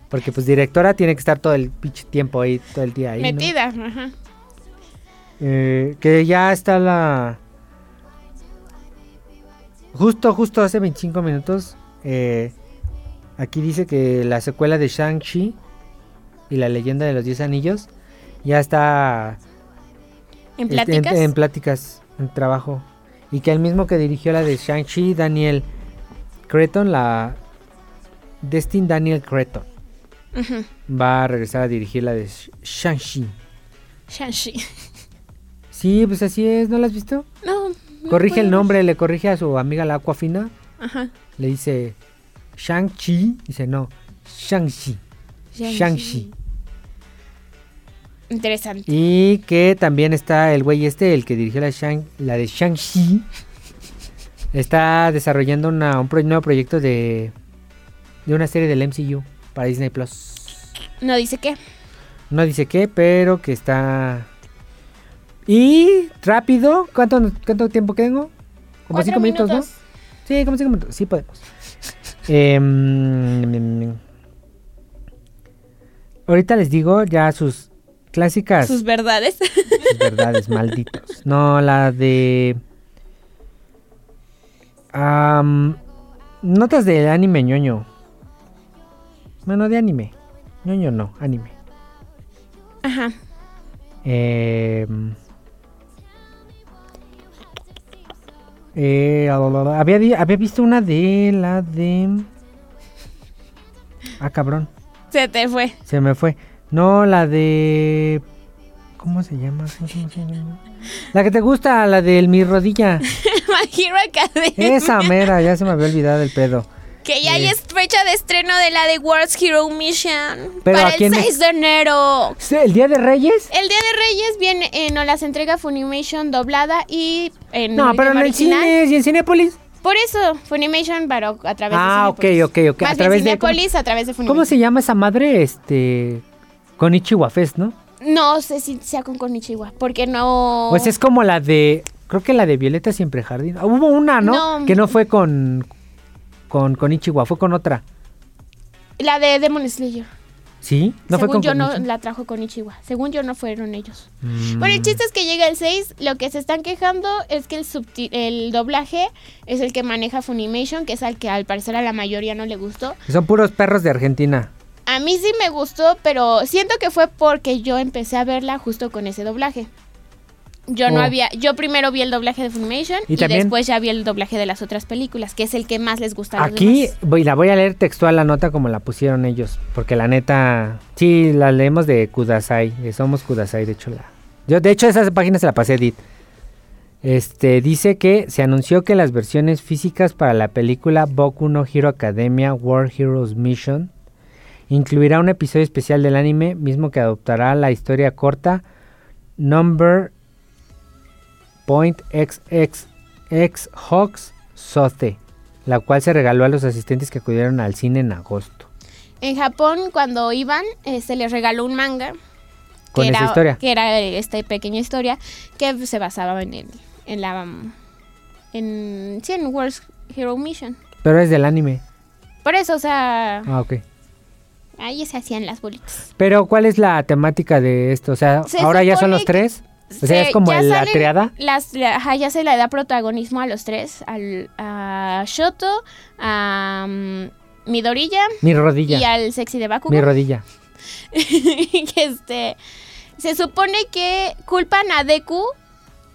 Speaker 3: Porque pues directora tiene que estar todo el pinche tiempo ahí, todo el día ahí. ¿no?
Speaker 2: Metida, ajá.
Speaker 3: Eh, que ya está la... Justo, justo hace 25 minutos, eh, aquí dice que la secuela de Shang-Chi y la leyenda de los 10 anillos ya está
Speaker 2: ¿En
Speaker 3: este,
Speaker 2: pláticas?
Speaker 3: en, pláticas, en trabajo. Y que el mismo que dirigió la de Shang-Chi, Daniel Creton, la... Destin Daniel Creton, va a regresar a dirigir la de Sh- Shang-Chi.
Speaker 2: Shang-Chi.
Speaker 3: Sí, pues así es, ¿no la has visto?
Speaker 2: No. no
Speaker 3: Corrige el nombre, le corrige a su amiga la Aquafina.
Speaker 2: Ajá.
Speaker 3: Le dice Shang-Chi. Dice no, Shang-Chi. Shang-Chi.
Speaker 2: Interesante.
Speaker 3: Y que también está el güey este, el que dirigió la, Shang, la de Shang-Chi. Está desarrollando una- un pro- nuevo proyecto de, de una serie del MCU para Disney Plus.
Speaker 2: No dice qué.
Speaker 3: No dice qué, pero que está. Y rápido, ¿cuánto, cuánto tiempo tengo? Como cinco minutos, ¿no? Sí, como cinco minutos, sí podemos. Em, ahorita les digo ya sus clásicas
Speaker 2: Sus verdades.
Speaker 3: sus verdades, malditos. No, la de. am, notas de anime ñoño. Bueno, de anime. ñoño no, anime.
Speaker 2: Ajá.
Speaker 3: Em, eh, había, había visto una de la de. Ah, cabrón.
Speaker 2: Se te fue.
Speaker 3: Se me fue. No, la de. ¿Cómo se llama? ¿Cómo se llama? ¿Cómo se llama? La que te gusta, la del mi rodilla.
Speaker 2: My Hero Academia.
Speaker 3: Esa mera, ya se me había olvidado el pedo.
Speaker 2: Que ya hay fecha de estreno de la de World's Hero Mission.
Speaker 3: Pero
Speaker 2: para
Speaker 3: ¿a quién
Speaker 2: el
Speaker 3: es?
Speaker 2: 6 de enero.
Speaker 3: Sí, ¿El día de Reyes?
Speaker 2: El Día de Reyes viene, eh, nos las entrega Funimation doblada y en
Speaker 3: No, pero en el cine y en Cinépolis.
Speaker 2: Por eso, Funimation, pero a través
Speaker 3: Ah,
Speaker 2: de
Speaker 3: ok,
Speaker 2: Cinépolis.
Speaker 3: ok, ok.
Speaker 2: Más
Speaker 3: A través de. ¿cómo,
Speaker 2: Cinépolis a través de Funimation.
Speaker 3: cómo se llama esa madre? Este. Con Fest, ¿no?
Speaker 2: No sé si sea con Konichiwa, porque no...
Speaker 3: Pues es como la de. Creo que la de Violeta Siempre Jardín. Ah, Hubo una, ¿no?
Speaker 2: No.
Speaker 3: Que no fue con. Con, con Ichiwa, fue con otra.
Speaker 2: La de Demon Slayer.
Speaker 3: ¿Sí? ¿No fue
Speaker 2: Según
Speaker 3: con
Speaker 2: yo no la trajo Konichiwa. Según yo no fueron ellos.
Speaker 3: Mm.
Speaker 2: Bueno, el chiste es que llega el 6. Lo que se están quejando es que el, el doblaje es el que maneja Funimation, que es al que al parecer a la mayoría no le gustó.
Speaker 3: Son puros perros de Argentina.
Speaker 2: A mí sí me gustó, pero siento que fue porque yo empecé a verla justo con ese doblaje. Yo no
Speaker 3: Oh.
Speaker 2: había, yo primero vi el doblaje de Funimation
Speaker 3: Y
Speaker 2: y,
Speaker 3: también-
Speaker 2: después ya vi el doblaje de las otras películas, que es el que más les gusta a los
Speaker 3: Aquí
Speaker 2: demás.
Speaker 3: voy, la voy a leer textual la nota como la pusieron ellos. Porque la neta. Sí, la leemos de Kudasai. de Somos Kudasai, de hecho. La, yo, de hecho, esa página se la pasé a Edith. Este, dice que se anunció que las versiones físicas para la película Boku no Hero Academia World Heroes Mission incluirá un episodio especial del anime, mismo que adoptará la historia corta Number Point XXX Hawks Sote, la cual se regaló a los asistentes que acudieron al cine en agosto.
Speaker 2: En Japón, cuando iban, eh, se les regaló un manga.
Speaker 3: Con
Speaker 2: que
Speaker 3: esa
Speaker 2: era,
Speaker 3: historia.
Speaker 2: Que era esta pequeña historia que se basaba en, el- en la... En, sí, en World Hero Mission.
Speaker 3: Pero es del anime.
Speaker 2: Por eso, o sea,
Speaker 3: Ah, ok.
Speaker 2: ahí se hacían las bolitas.
Speaker 3: Pero ¿cuál es la temática de esto? O sea,
Speaker 2: Se
Speaker 3: ahora ya son los tres. O sea,
Speaker 2: Se-
Speaker 3: es como
Speaker 2: ya
Speaker 3: la
Speaker 2: salen
Speaker 3: triada.
Speaker 2: Las, la- ajá, ya se le da protagonismo a los tres. Al, a Shoto, a um, Midorilla
Speaker 3: Mi rodilla.
Speaker 2: y al sexy de Bakugo.
Speaker 3: Mi rodilla.
Speaker 2: este se supone que culpan a Deku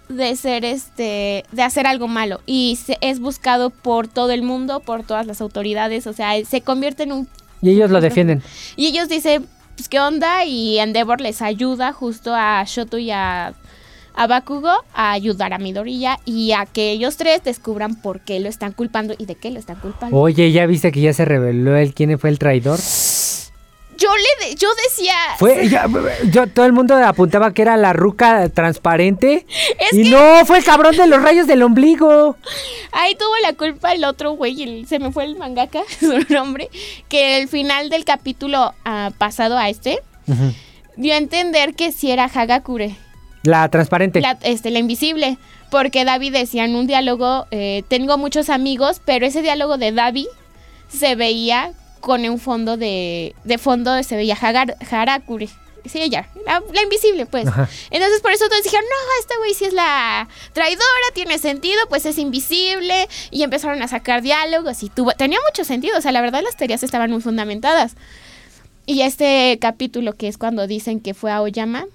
Speaker 2: de ser este de hacer algo malo y se- es buscado por todo el mundo por todas las autoridades o sea se convierte en un
Speaker 3: Y ellos lo defienden.
Speaker 2: y ellos dicen pues qué onda y Endeavor les ayuda justo a Shoto y a a Bakugo a ayudar a Midoriya y a que ellos tres descubran por qué lo están culpando y de qué lo están culpando.
Speaker 3: Oye, ¿ya viste que ya se reveló el quién fue el traidor?
Speaker 2: yo le de- yo decía,
Speaker 3: Fue, ya, yo, todo el mundo apuntaba que era la ruca transparente.
Speaker 2: Es
Speaker 3: y
Speaker 2: que-
Speaker 3: no, fue el cabrón de los rayos del ombligo.
Speaker 2: ahí tuvo la culpa el otro güey, el- se me fue el mangaka, su nombre, que el final del capítulo ah, pasado a este dio a entender que sí era Hagakure.
Speaker 3: La transparente.
Speaker 2: la, este, la invisible. Porque David decía en un diálogo, eh, tengo muchos amigos, pero ese diálogo de David se veía con un fondo de, de fondo, se veía Hagar, Harakure. Sí, ella, la, la invisible, pues.
Speaker 3: Ajá.
Speaker 2: Entonces por eso todos dijeron, no, este güey sí es la traidora, tiene sentido, pues es invisible. Y empezaron a sacar diálogos y tuvo, tenía mucho sentido, o sea, la verdad las teorías estaban muy fundamentadas. Y este capítulo que es cuando dicen que fue a Oyama,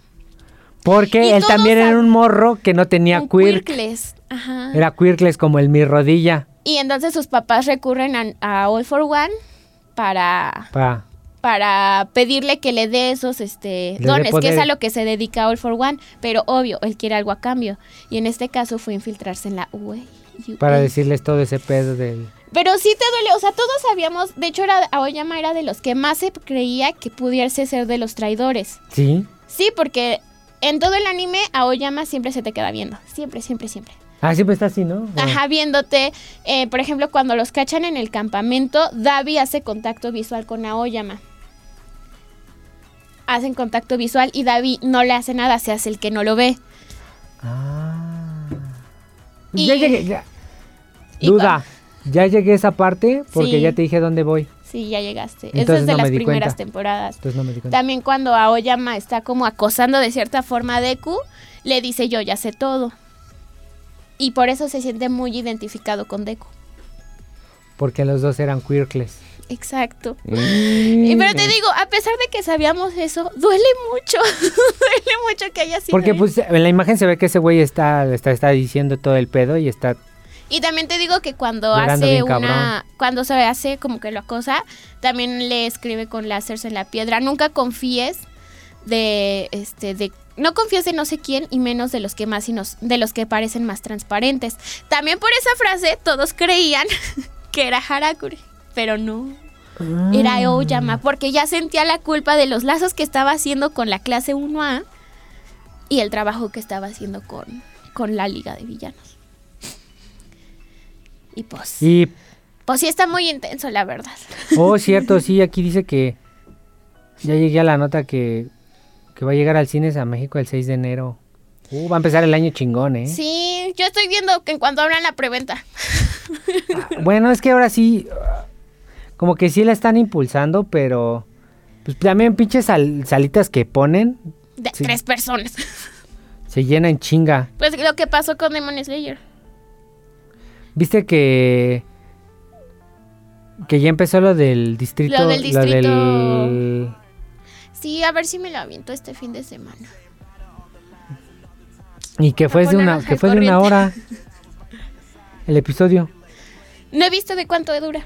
Speaker 3: Porque él también era un morro que no tenía quirk.
Speaker 2: Quirkles. Ajá.
Speaker 3: Era quirkles como el mi rodilla.
Speaker 2: Y entonces sus papás recurren a, a All for One para,
Speaker 3: Pa.
Speaker 2: para pedirle que le dé esos este,
Speaker 3: Le
Speaker 2: dones, que es a lo que se dedica All for One. Pero obvio, él quiere algo a cambio. Y en este caso fue infiltrarse en la UE.
Speaker 3: Para decirles todo ese pedo del...
Speaker 2: Pero sí te duele, o sea, todos sabíamos, de hecho era, Aoyama era de los que más se creía que pudiese ser de los traidores.
Speaker 3: ¿Sí?
Speaker 2: Sí, porque en todo el anime Aoyama siempre se te queda viendo, siempre, siempre, siempre.
Speaker 3: Ah, siempre está así, ¿no?
Speaker 2: Ajá, viéndote. Eh, por ejemplo, cuando los cachan en el campamento, Davi hace contacto visual con Aoyama. Hacen contacto visual y Davi no le hace nada, se hace el que no lo ve.
Speaker 3: Ah.
Speaker 2: Y-
Speaker 3: Ya ya.
Speaker 2: y
Speaker 3: Duda. Ya llegué a esa parte porque
Speaker 2: Sí.
Speaker 3: ya te dije dónde voy.
Speaker 2: Sí, ya llegaste. Eso
Speaker 3: Entonces
Speaker 2: es de
Speaker 3: no
Speaker 2: las primeras
Speaker 3: cuenta.
Speaker 2: temporadas.
Speaker 3: Entonces no me di cuenta.
Speaker 2: También cuando Aoyama está como acosando de cierta forma a Deku, le dice yo ya sé todo. Y por eso se siente muy identificado con Deku.
Speaker 3: Porque los dos eran quirkles.
Speaker 2: Exacto. Y pero te digo, a pesar de que sabíamos eso, duele mucho. duele mucho que haya sido.
Speaker 3: Porque
Speaker 2: él.
Speaker 3: pues en la imagen se ve que ese güey está, está, está diciendo todo el pedo y está...
Speaker 2: Y también te digo que cuando hace una.
Speaker 3: cabrón.
Speaker 2: Cuando se hace como que lo acosa, también le escribe con láseres en la piedra. Nunca confíes de este de no confíes de no sé quién y menos de los que más de los que parecen más transparentes. También por esa frase todos creían que era Harakure, pero no. Era
Speaker 3: Mm.
Speaker 2: Aoyama porque ya sentía la culpa de los lazos que estaba haciendo con la clase 1A y el trabajo que estaba haciendo con, con la liga de villanos. Y pues,
Speaker 3: Y,
Speaker 2: pues sí está muy intenso, la verdad.
Speaker 3: oh, cierto, sí, aquí dice que ya llegué a la nota que, que va a llegar al cines a México el 6 de enero. Uh, va a empezar el año chingón, ¿eh?
Speaker 2: Sí, yo estoy viendo que en cuanto abran la preventa.
Speaker 3: Bueno, es que ahora sí, ah, como que sí la están impulsando, pero pues también pinches sal- salitas que ponen
Speaker 2: De
Speaker 3: Sí.
Speaker 2: tres personas.
Speaker 3: se llenan chinga.
Speaker 2: Pues lo que pasó con Demon Slayer.
Speaker 3: Viste que que ya empezó lo del distrito,
Speaker 2: Lo del distrito.
Speaker 3: del-
Speaker 2: Sí, a ver si me lo aviento este fin de semana.
Speaker 3: y que fue de una que fue de una hora el episodio,
Speaker 2: No he visto de cuánto dura.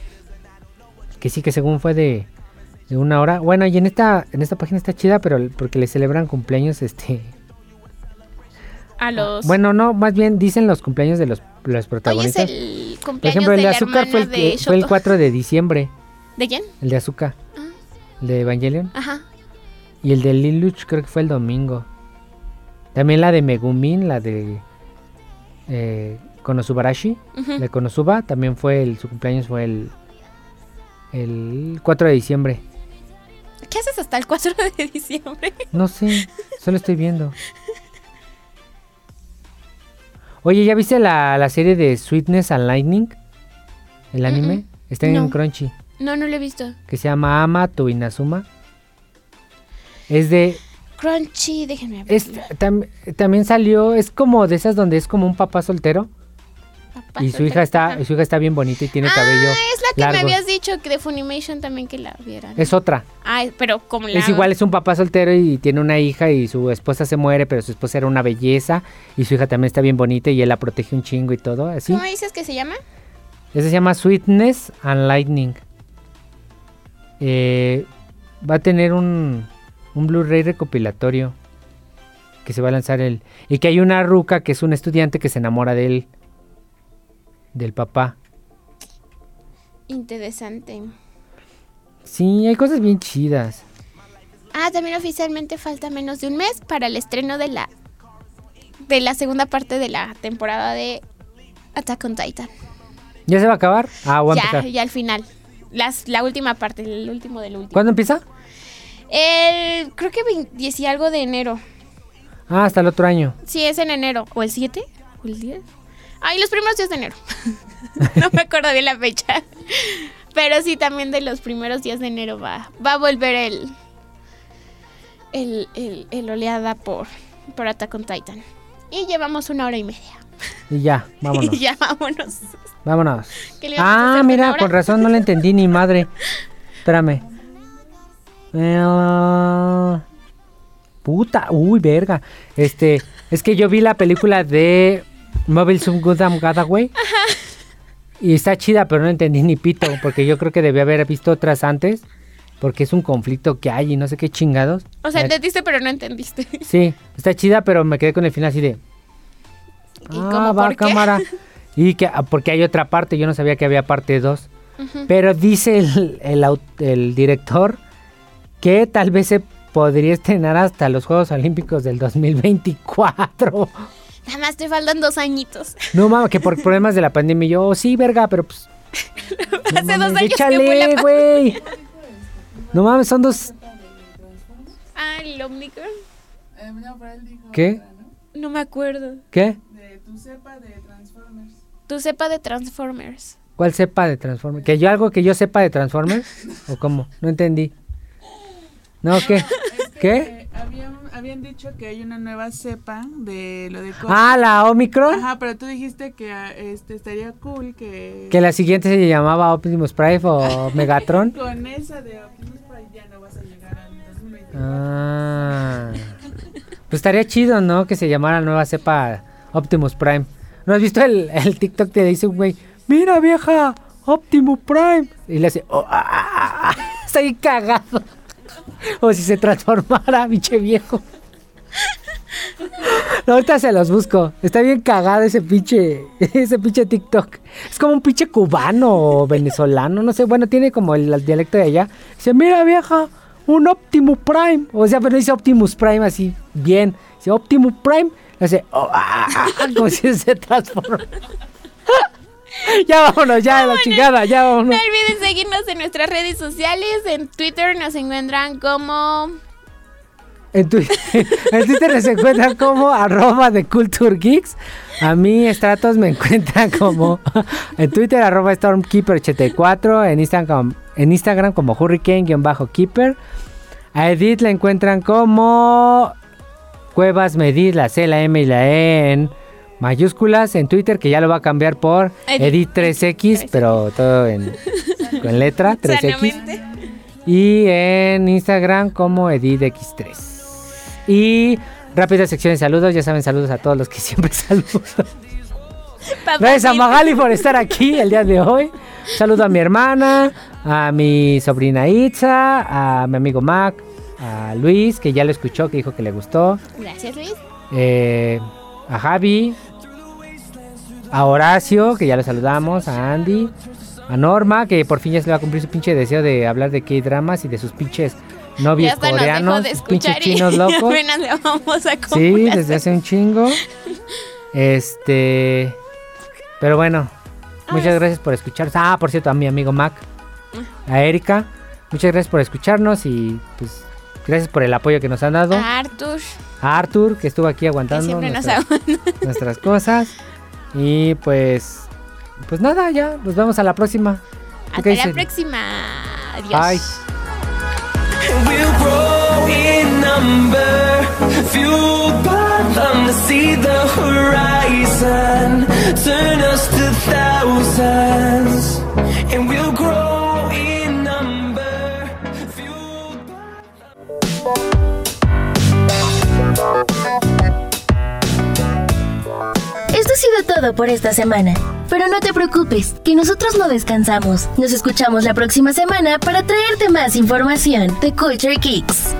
Speaker 3: que sí que según fue de, de una hora. Bueno, y en esta en esta página está chida, pero porque le celebran cumpleaños este
Speaker 2: A los.
Speaker 3: Bueno, no, más bien dicen los cumpleaños de los, los
Speaker 2: Hoy es
Speaker 3: protagonistas.
Speaker 2: el
Speaker 3: Por
Speaker 2: cumpleaños
Speaker 3: ejemplo, el
Speaker 2: de
Speaker 3: de
Speaker 2: la
Speaker 3: Azúcar fue el, que- fue el
Speaker 2: Shoto.
Speaker 3: 4 de diciembre.
Speaker 2: ¿De quién?
Speaker 3: El de Azúcar.
Speaker 2: Ah.
Speaker 3: El de Evangelion.
Speaker 2: Ajá.
Speaker 3: Y el de Liluch creo que fue el domingo. También la de Megumin, la de eh, Konosubarashi.
Speaker 2: ujú.
Speaker 3: De Konosuba también fue el, su cumpleaños fue el, el 4 de diciembre.
Speaker 2: ¿Qué haces hasta el 4 de diciembre?
Speaker 3: No sé, solo estoy viendo. Oye, ¿ya viste la, la serie de Sweetness and Lightning? El anime.
Speaker 2: Mm, mm.
Speaker 3: Está en
Speaker 2: No.
Speaker 3: Crunchy.
Speaker 2: No, no lo he visto.
Speaker 3: Que se llama Ama to Inazuma. Es de...
Speaker 2: Crunchy, déjenme ver.
Speaker 3: Es, tam- también salió... Es como de esas donde es como un papá soltero.
Speaker 2: Papá
Speaker 3: y su
Speaker 2: soltero.
Speaker 3: hija está
Speaker 2: Ajá.
Speaker 3: su hija está bien bonita y tiene cabello
Speaker 2: que me habías dicho que de Funimation también que la vieran.
Speaker 3: Es otra.
Speaker 2: Ah, pero como la...
Speaker 3: Es igual, es un papá soltero y tiene una hija y su esposa se muere, pero su esposa era una belleza y su hija también está bien bonita y él la protege un chingo y todo, así.
Speaker 2: ¿Cómo dices que se llama?
Speaker 3: Ese se llama Sweetness and Lightning. Eh, va a tener un, un Blu-ray recopilatorio que se va a lanzar el... Y que hay una ruca que es un estudiante que se enamora de él, del papá.
Speaker 2: Interesante.
Speaker 3: Sí, hay cosas bien chidas.
Speaker 2: Ah, también oficialmente falta menos de un mes para el estreno de la de la segunda parte de la temporada de Attack on Titan.
Speaker 3: ¿Ya se va a acabar? Ah, voy a
Speaker 2: Ya,
Speaker 3: empezar.
Speaker 2: ya al final. Las, la última parte, el último del último.
Speaker 3: ¿Cuándo empieza?
Speaker 2: El, creo que 20 y algo de enero.
Speaker 3: Ah, hasta el otro año.
Speaker 2: Sí, es en enero. ¿O el 7? ¿O el 10? Ay, los primeros días de enero. no me acuerdo bien la fecha. Pero sí, también de los primeros días de enero va, va a volver el, el, el, el oleada por, por Attack on Titan. Y llevamos una hora y media.
Speaker 3: Y ya, vámonos.
Speaker 2: Y ya vámonos.
Speaker 3: Vámonos.
Speaker 2: ¿Qué le íbamos a
Speaker 3: Ah, mira, con razón no le entendí ni madre. Espérame. Eh, puta, uy, verga. Este, es que yo vi la película de Mobile Suit Gundam Gadaway. Y está chida, pero no entendí ni pito, porque yo creo que debía haber visto otras antes, porque es un conflicto que hay y no sé qué chingados.
Speaker 2: O sea, entendiste, pero no entendiste.
Speaker 3: Sí, está chida, pero me quedé con el final así de.
Speaker 2: ¿Y
Speaker 3: ah,
Speaker 2: cómo
Speaker 3: va
Speaker 2: por qué?
Speaker 3: cámara. Y que, ah, porque hay otra parte, yo no sabía que había parte 2.
Speaker 2: Ujú.
Speaker 3: Pero dice el, el el director que tal vez se podría estrenar hasta los Juegos Olímpicos del 2024.
Speaker 2: Nada más te faltan dos añitos.
Speaker 3: No mames, que por problemas de la pandemia y yo, "Oh, sí, verga, pero pues. no
Speaker 2: Hace dos años
Speaker 3: échale, güey. No mames, son dos.
Speaker 2: Ah, el Omnicron.
Speaker 4: Eh, no, pero él dijo
Speaker 3: ¿Qué?
Speaker 4: otra, ¿no?
Speaker 2: No me acuerdo.
Speaker 3: ¿Qué?
Speaker 4: De tu cepa de Transformers.
Speaker 2: Tu cepa de Transformers.
Speaker 3: ¿Cuál sepa de Transformers? ¿Que yo algo que yo sepa de Transformers? ¿O cómo? No entendí. ¿No qué?
Speaker 4: Es que,
Speaker 3: ¿Qué?
Speaker 4: Habían, habían dicho que hay una nueva cepa de lo de COVID.
Speaker 3: Ah, la Omicron.
Speaker 4: Ajá, pero tú dijiste que ah, este estaría cool que,
Speaker 3: Que la siguiente se llamaba Optimus Prime o Megatron.
Speaker 4: con esa de Optimus Prime ya no vas a llegar al 2020.
Speaker 3: Ah. Pues estaría chido, ¿no? Que se llamara nueva cepa Optimus Prime. ¿No has visto el, el TikTok que dice un güey? Mira vieja, Optimus Prime. Y le hace... "Oh, ah, ah, ah". Está ahí cagado. O si se transformara, biche viejo. Ahorita se los busco. Está bien cagado ese pinche, ese pinche TikTok. Es como un pinche cubano o venezolano, no sé. Bueno, tiene como el, dialecto de allá. Dice, mira vieja, un Optimus Prime. O sea, pero dice Optimus Prime así, bien. Dice Optimus Prime. Hace, "Oh, ah, ah, ah", como si se transforma. Ya vámonos, ya la chingada, ya
Speaker 2: No
Speaker 3: vámonos.
Speaker 2: olviden seguirnos en nuestras redes sociales. En Twitter nos encuentran como.
Speaker 3: En, Twitter, en Twitter nos encuentran como arroba de Culture Geeks. A mí, Stratos, me encuentran como en Twitter arroba Stormkeeper84. En Instagram, en Instagram como Hurricane-Keeper. A Edith la encuentran como Cuevas Medid, la C, la M y la E en mayúsculas. En Twitter, que ya lo va a cambiar por
Speaker 2: Edith.
Speaker 3: Edith3X, pero todo en, con letra 3X.
Speaker 2: Sanamente.
Speaker 3: Y en Instagram como EditX3. Y rápida sección de saludos. Ya saben, saludos a todos los que siempre saludo. Gracias a. Magali por estar aquí el día de hoy. Saludo a mi hermana, a mi sobrina Itza, a mi amigo Mac, a Luis, que ya lo escuchó, que dijo que le gustó.
Speaker 2: Gracias, Luis.
Speaker 3: eh, a Javi, a Horacio, que ya lo saludamos, a Andy, a Norma, que por fin ya se le va a cumplir su pinche deseo de hablar de K-dramas y de sus pinches novios
Speaker 2: nos
Speaker 3: coreanos,
Speaker 2: de
Speaker 3: pinches chinos locos.
Speaker 2: le vamos a
Speaker 3: Sí, desde hace un chingo. Este. Pero bueno, muchas gracias por escucharnos. Ah, por cierto, a mi amigo Mac, a Erika, muchas gracias por escucharnos y pues gracias por el apoyo que nos han dado.
Speaker 2: A Arthur,
Speaker 3: A Arthur, que estuvo aquí aguantando
Speaker 2: nos
Speaker 3: nuestras,
Speaker 2: aguanta.
Speaker 3: nuestras cosas. Y pues. Pues nada, ya, nos vemos a la próxima. ¿Tú qué
Speaker 2: Hasta la próxima. Adiós.
Speaker 3: Bye.
Speaker 1: Esto ha sido todo por esta semana. Pero no te preocupes, que nosotros no descansamos. Nos escuchamos la próxima semana para traerte más información de Culture Kicks.